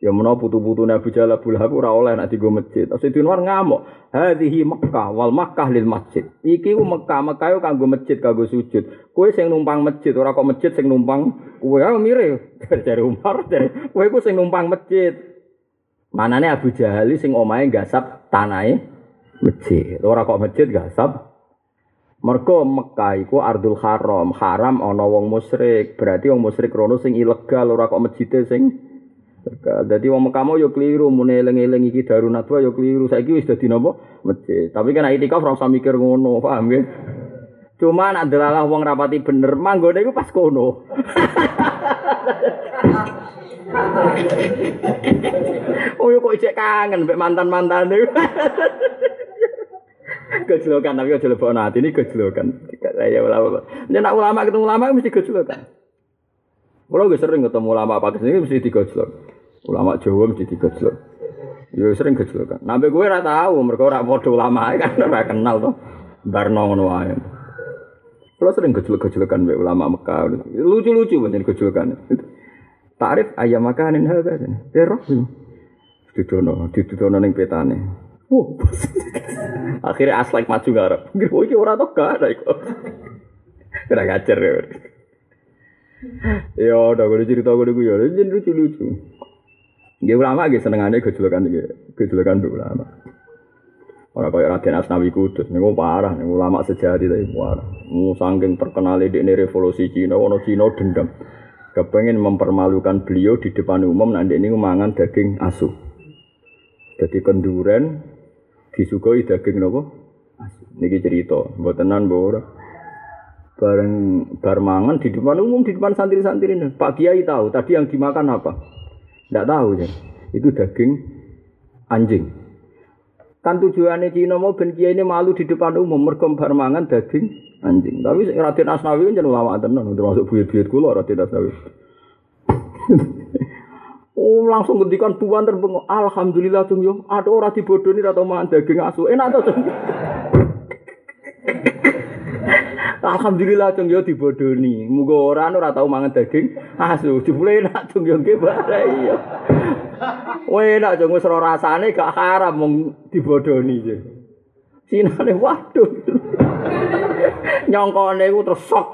Ya menawa putu-putu Abu Jalal Abu Lahab ora oleh nek digo masjid. Sayyidina Umar ngamuk, "Hadhihi Makkah wal Makkah lil masjid." Iki ku Mekah, Mekah yo kanggo masjid kanggo sujud. Kowe sing numpang masjid ora kok masjid sing numpang kowe ayo mire. Dari Umar, dari kowe ku sing numpang masjid. Manane Abu Jahal sing omahe gasap tanahe masjid. Ora kok masjid gasap Mergo Mekah iku Ardul Haram, haram ana wong musyrik. Berarti wong musyrik rono sing ilegal ora kok masjide sing Jadi wong Mekah yo keliru mune eling-eling iki darunat yo keliru. Saiki wis dadi napa? Masjid. Tapi kan itikaf ora usah mikir ngono, paham nggih? Cuma nak delalah wong rapati bener, manggone iku pas kono. oh yo kok cek kangen mbek mantan-mantan niku. Gejlokan tapi aja lebok hati ini gejlokan. Saya ulama. Nek ulama ketemu ulama mesti gejlokan. Kalau gue sering ketemu ulama Pakistan ini mesti digojlok. Ulama Jawa mesti digojlok. Ya sering gejlok kan. Nabi gue ora tahu, mereka ora padha ulama kan ora kenal to. Barno ngono wae. Kalau sering gejlok-gejlokan mbek ulama Mekah. Lucu-lucu banyak gejlokan. Tarif ayam makanin hadza. Terus. Didono, didono ning petane. Akhirnya aslek maju ngarep. Oh, iki ora tok gak ada iku. Kira ngajar ya. Ya, udah gue cerita gue gue ya, lucu-lucu. Nggih ulama nggih senengane gejolokan nggih, gejolokan mbek ulama. Ora kaya Raden Asnawi Kudus, niku parah, niku ulama sejati tapi parah. Mu saking terkenal di revolusi Cina, ono Cina dendam. Kepengen mempermalukan beliau di depan umum nanti ini mangan daging asu. Jadi kenduren disugoi daging nopo? Niki cerita, mbotenan mbok Bareng bar mangan di depan umum di depan santri-santri ini. Pak Kiai tahu tadi yang dimakan apa? Tidak tahu ya. Itu daging anjing. Kan tujuannya Cina mau ben kiai ini malu di depan umum mergo bar mangan daging anjing. Tapi Raden Asnawi kan ulama tenan termasuk buyut-buyut kula Raden Asnawi. Oh langsung ngendikan tuan terbengok. Alhamdulillah cung yo. Ada orang dibodoni atau mangan daging asu. Enak tuh. Alhamdulillah cung yo dibodoni. Muga ora ora tau mangan daging asu. Jebule enak cung yo nggih iya. Wah enak cung wis rasane gak haram mung dibodoni. Sinane waduh. Nyongkone iku terus sok.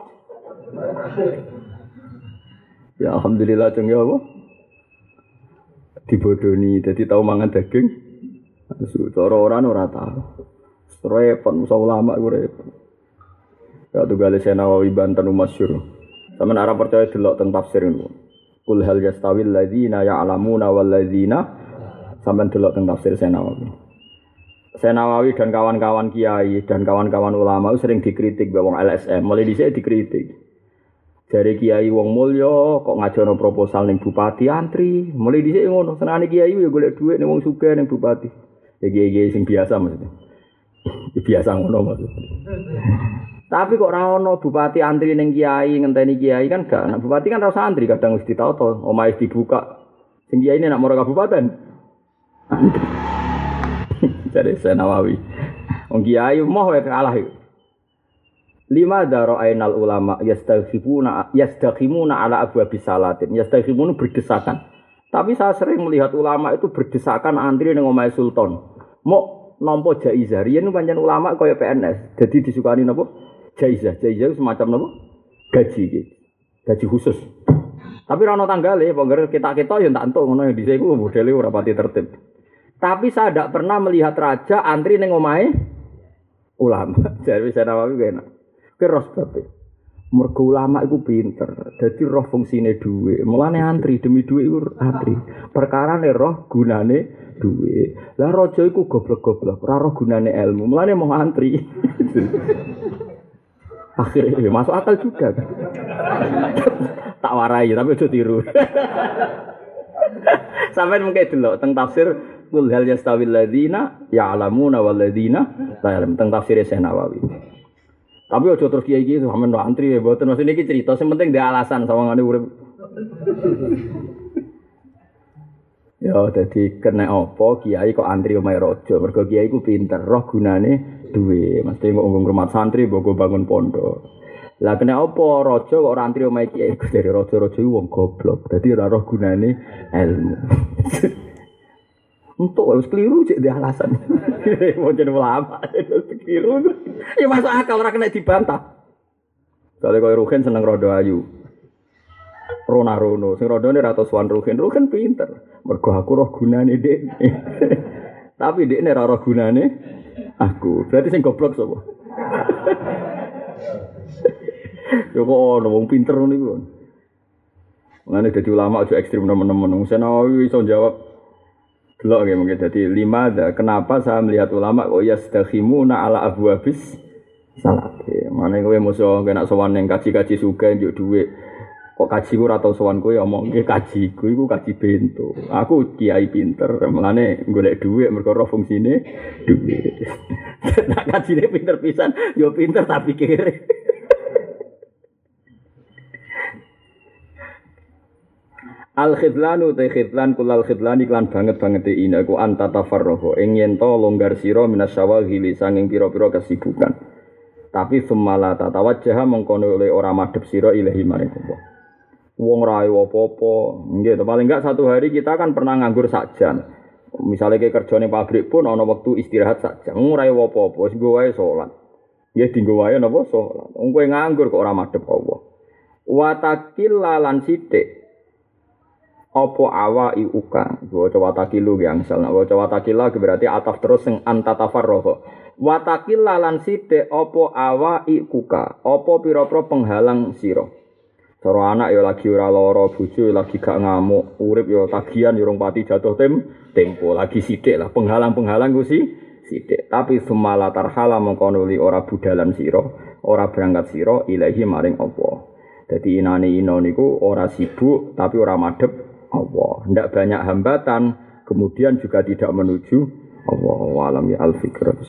Ya alhamdulillah cung yo apa? Dibodoni dadi tau mangan daging. Cara ora ora tau. Repot musa ulama iku repot. Ya tuh gali saya nawawi banten masyur. Sama arah percaya delok tentang tafsir ini. Kul hal yastawil ladzina ya'lamuna wal ladzina sampean delok tentang tafsir saya nawawi. Saya Nawawi dan kawan-kawan kiai dan kawan-kawan ulama sering dikritik bahwa LSM. Mulai di sini dikritik. Dari kiai wong mulya kok ngajono proposal ning bupati antri. Mulai di sini ngono. Senane kiai ya golek dhuwit ning wong sugih ning bupati. Ya kiai-kiai sing biasa maksudnya. Ya biasa ngono maksudnya. Tapi kok ora ono bupati antri ning kiai ngenteni kiai kan gak. Nah, bupati kan rasa antri kadang wis ditauto, omahe dibuka. Sing kiai nak moro kabupaten. Jadi saya Nawawi. Wong kiai mau wae kalah iku. Lima daro ainal ulama yastaghibuna yastaghimuna ala abwabis salatin. Yastaghimuna berdesakan. Tapi saya sering melihat ulama itu berdesakan antri ning omahe sultan. Mau nompo jaizah. Riyen pancen ulama kaya PNS. Jadi disukani napa? jaizah. Jaizah semacam apa? Gaji gitu. Gaji khusus. Tapi rano tanggal ya, bangga kita kita yang tak entuk ngono yang di sini modelnya ora pati tertib. Tapi saya tidak pernah melihat raja antri neng omai ulama. Jadi saya nawawi gak enak. Kira sebabnya. Mergo ulama itu pinter. Jadi roh fungsine duwe. Mulane antri demi duwe itu antri. Perkara nih roh gunane duwe. Lah rojo iku goblok-goblok. Ora roh gunane ilmu. Mulane mau antri. Akhirnya ya masuk akal juga. tak warai tapi itu tiru. Sampai mungkin dulu tentang tafsir kul hal yastawil ladina ya'lamuna wal ladina la ya'lam tentang tafsir Syekh Nawawi. Tapi ojo terus kiai gitu sampean ndo antri ya mboten maksudnya iki cerita sing penting dia alasan sawangane urip. Ya dadi kena apa kiai kok antri omahe raja mergo kiai ku pinter roh gunane duwe, mesti kok ngomong rumah santri mbok bangun pondok. Lah kena apa raja kok ora antri omahe kiai dari raja-raja wong goblok. Dadi ora roh gunane ilmu. Untuk harus keliru cek di alasan. Mau jadi ulama, keliru. Ya masuk akal orang kena dibantah. Soalnya kau Ruhin seneng rodo ayu. Rona rono, sing rodo ini rata suan Ruhin. Ruhin pinter. Mergo aku roh gunane dek. Tapi dek ini roh gunane aku. Berarti sing goblok sapa? Yo kok ono wong pinter niku. Mulane dadi ulama aja ekstrim teman-teman. Wong Nawawi iso jawab Delok ya mungkin jadi lima ada. Kenapa saya melihat ulama kok ya na ala abu habis salat. Mana kowe musuh kena sowan yang kaji-kaji suka njuk duit. Kok kaji ku atau sowan kowe omong ke kaji ku iku kaji bento. Aku kiai pinter, mulane golek duit mergo ro fungsine duit. Nak kajine pinter pisan, yo pinter tapi kere. Al khidlanu te khidlan kulal khidlan iklan banget banget e ina ku anta tafarroho ing yen to longgar sira minas syawagili sanging pira-pira kesibukan. Tapi semala tatawajjaha mengkono oleh ora madhep sira ilahi maring Allah. Wong ra apa-apa, nggih paling enggak satu hari kita kan pernah nganggur sak jam. Misalnya kerja ning pabrik pun ana waktu istirahat sak jam. Wong ra apa-apa, wis nggo wae salat. Nggih dinggo wae napa salat. Wong kowe nganggur kok ora madhep Allah. Wa takillalan sithik apa awa uka waca watakilu ya misal nak waca watakila berarti ataf terus sing antatafarroho. Watakila lan sithik apa awa ikuka apa pira-pira penghalang sira? Cara anak ya lagi ora lara bojo lagi gak ngamuk urip ya tagihan ya pati jatuh tem tempo. Lagi sithik lah penghalang-penghalang ku sih sithik. Tapi semala tarhala mengkono ora budalan sira ora berangkat sira ilahi maring apa dadi inane ino niku ora sibuk tapi ora madhep Allah. Tidak banyak hambatan, kemudian juga tidak menuju Allah alam ya al fikr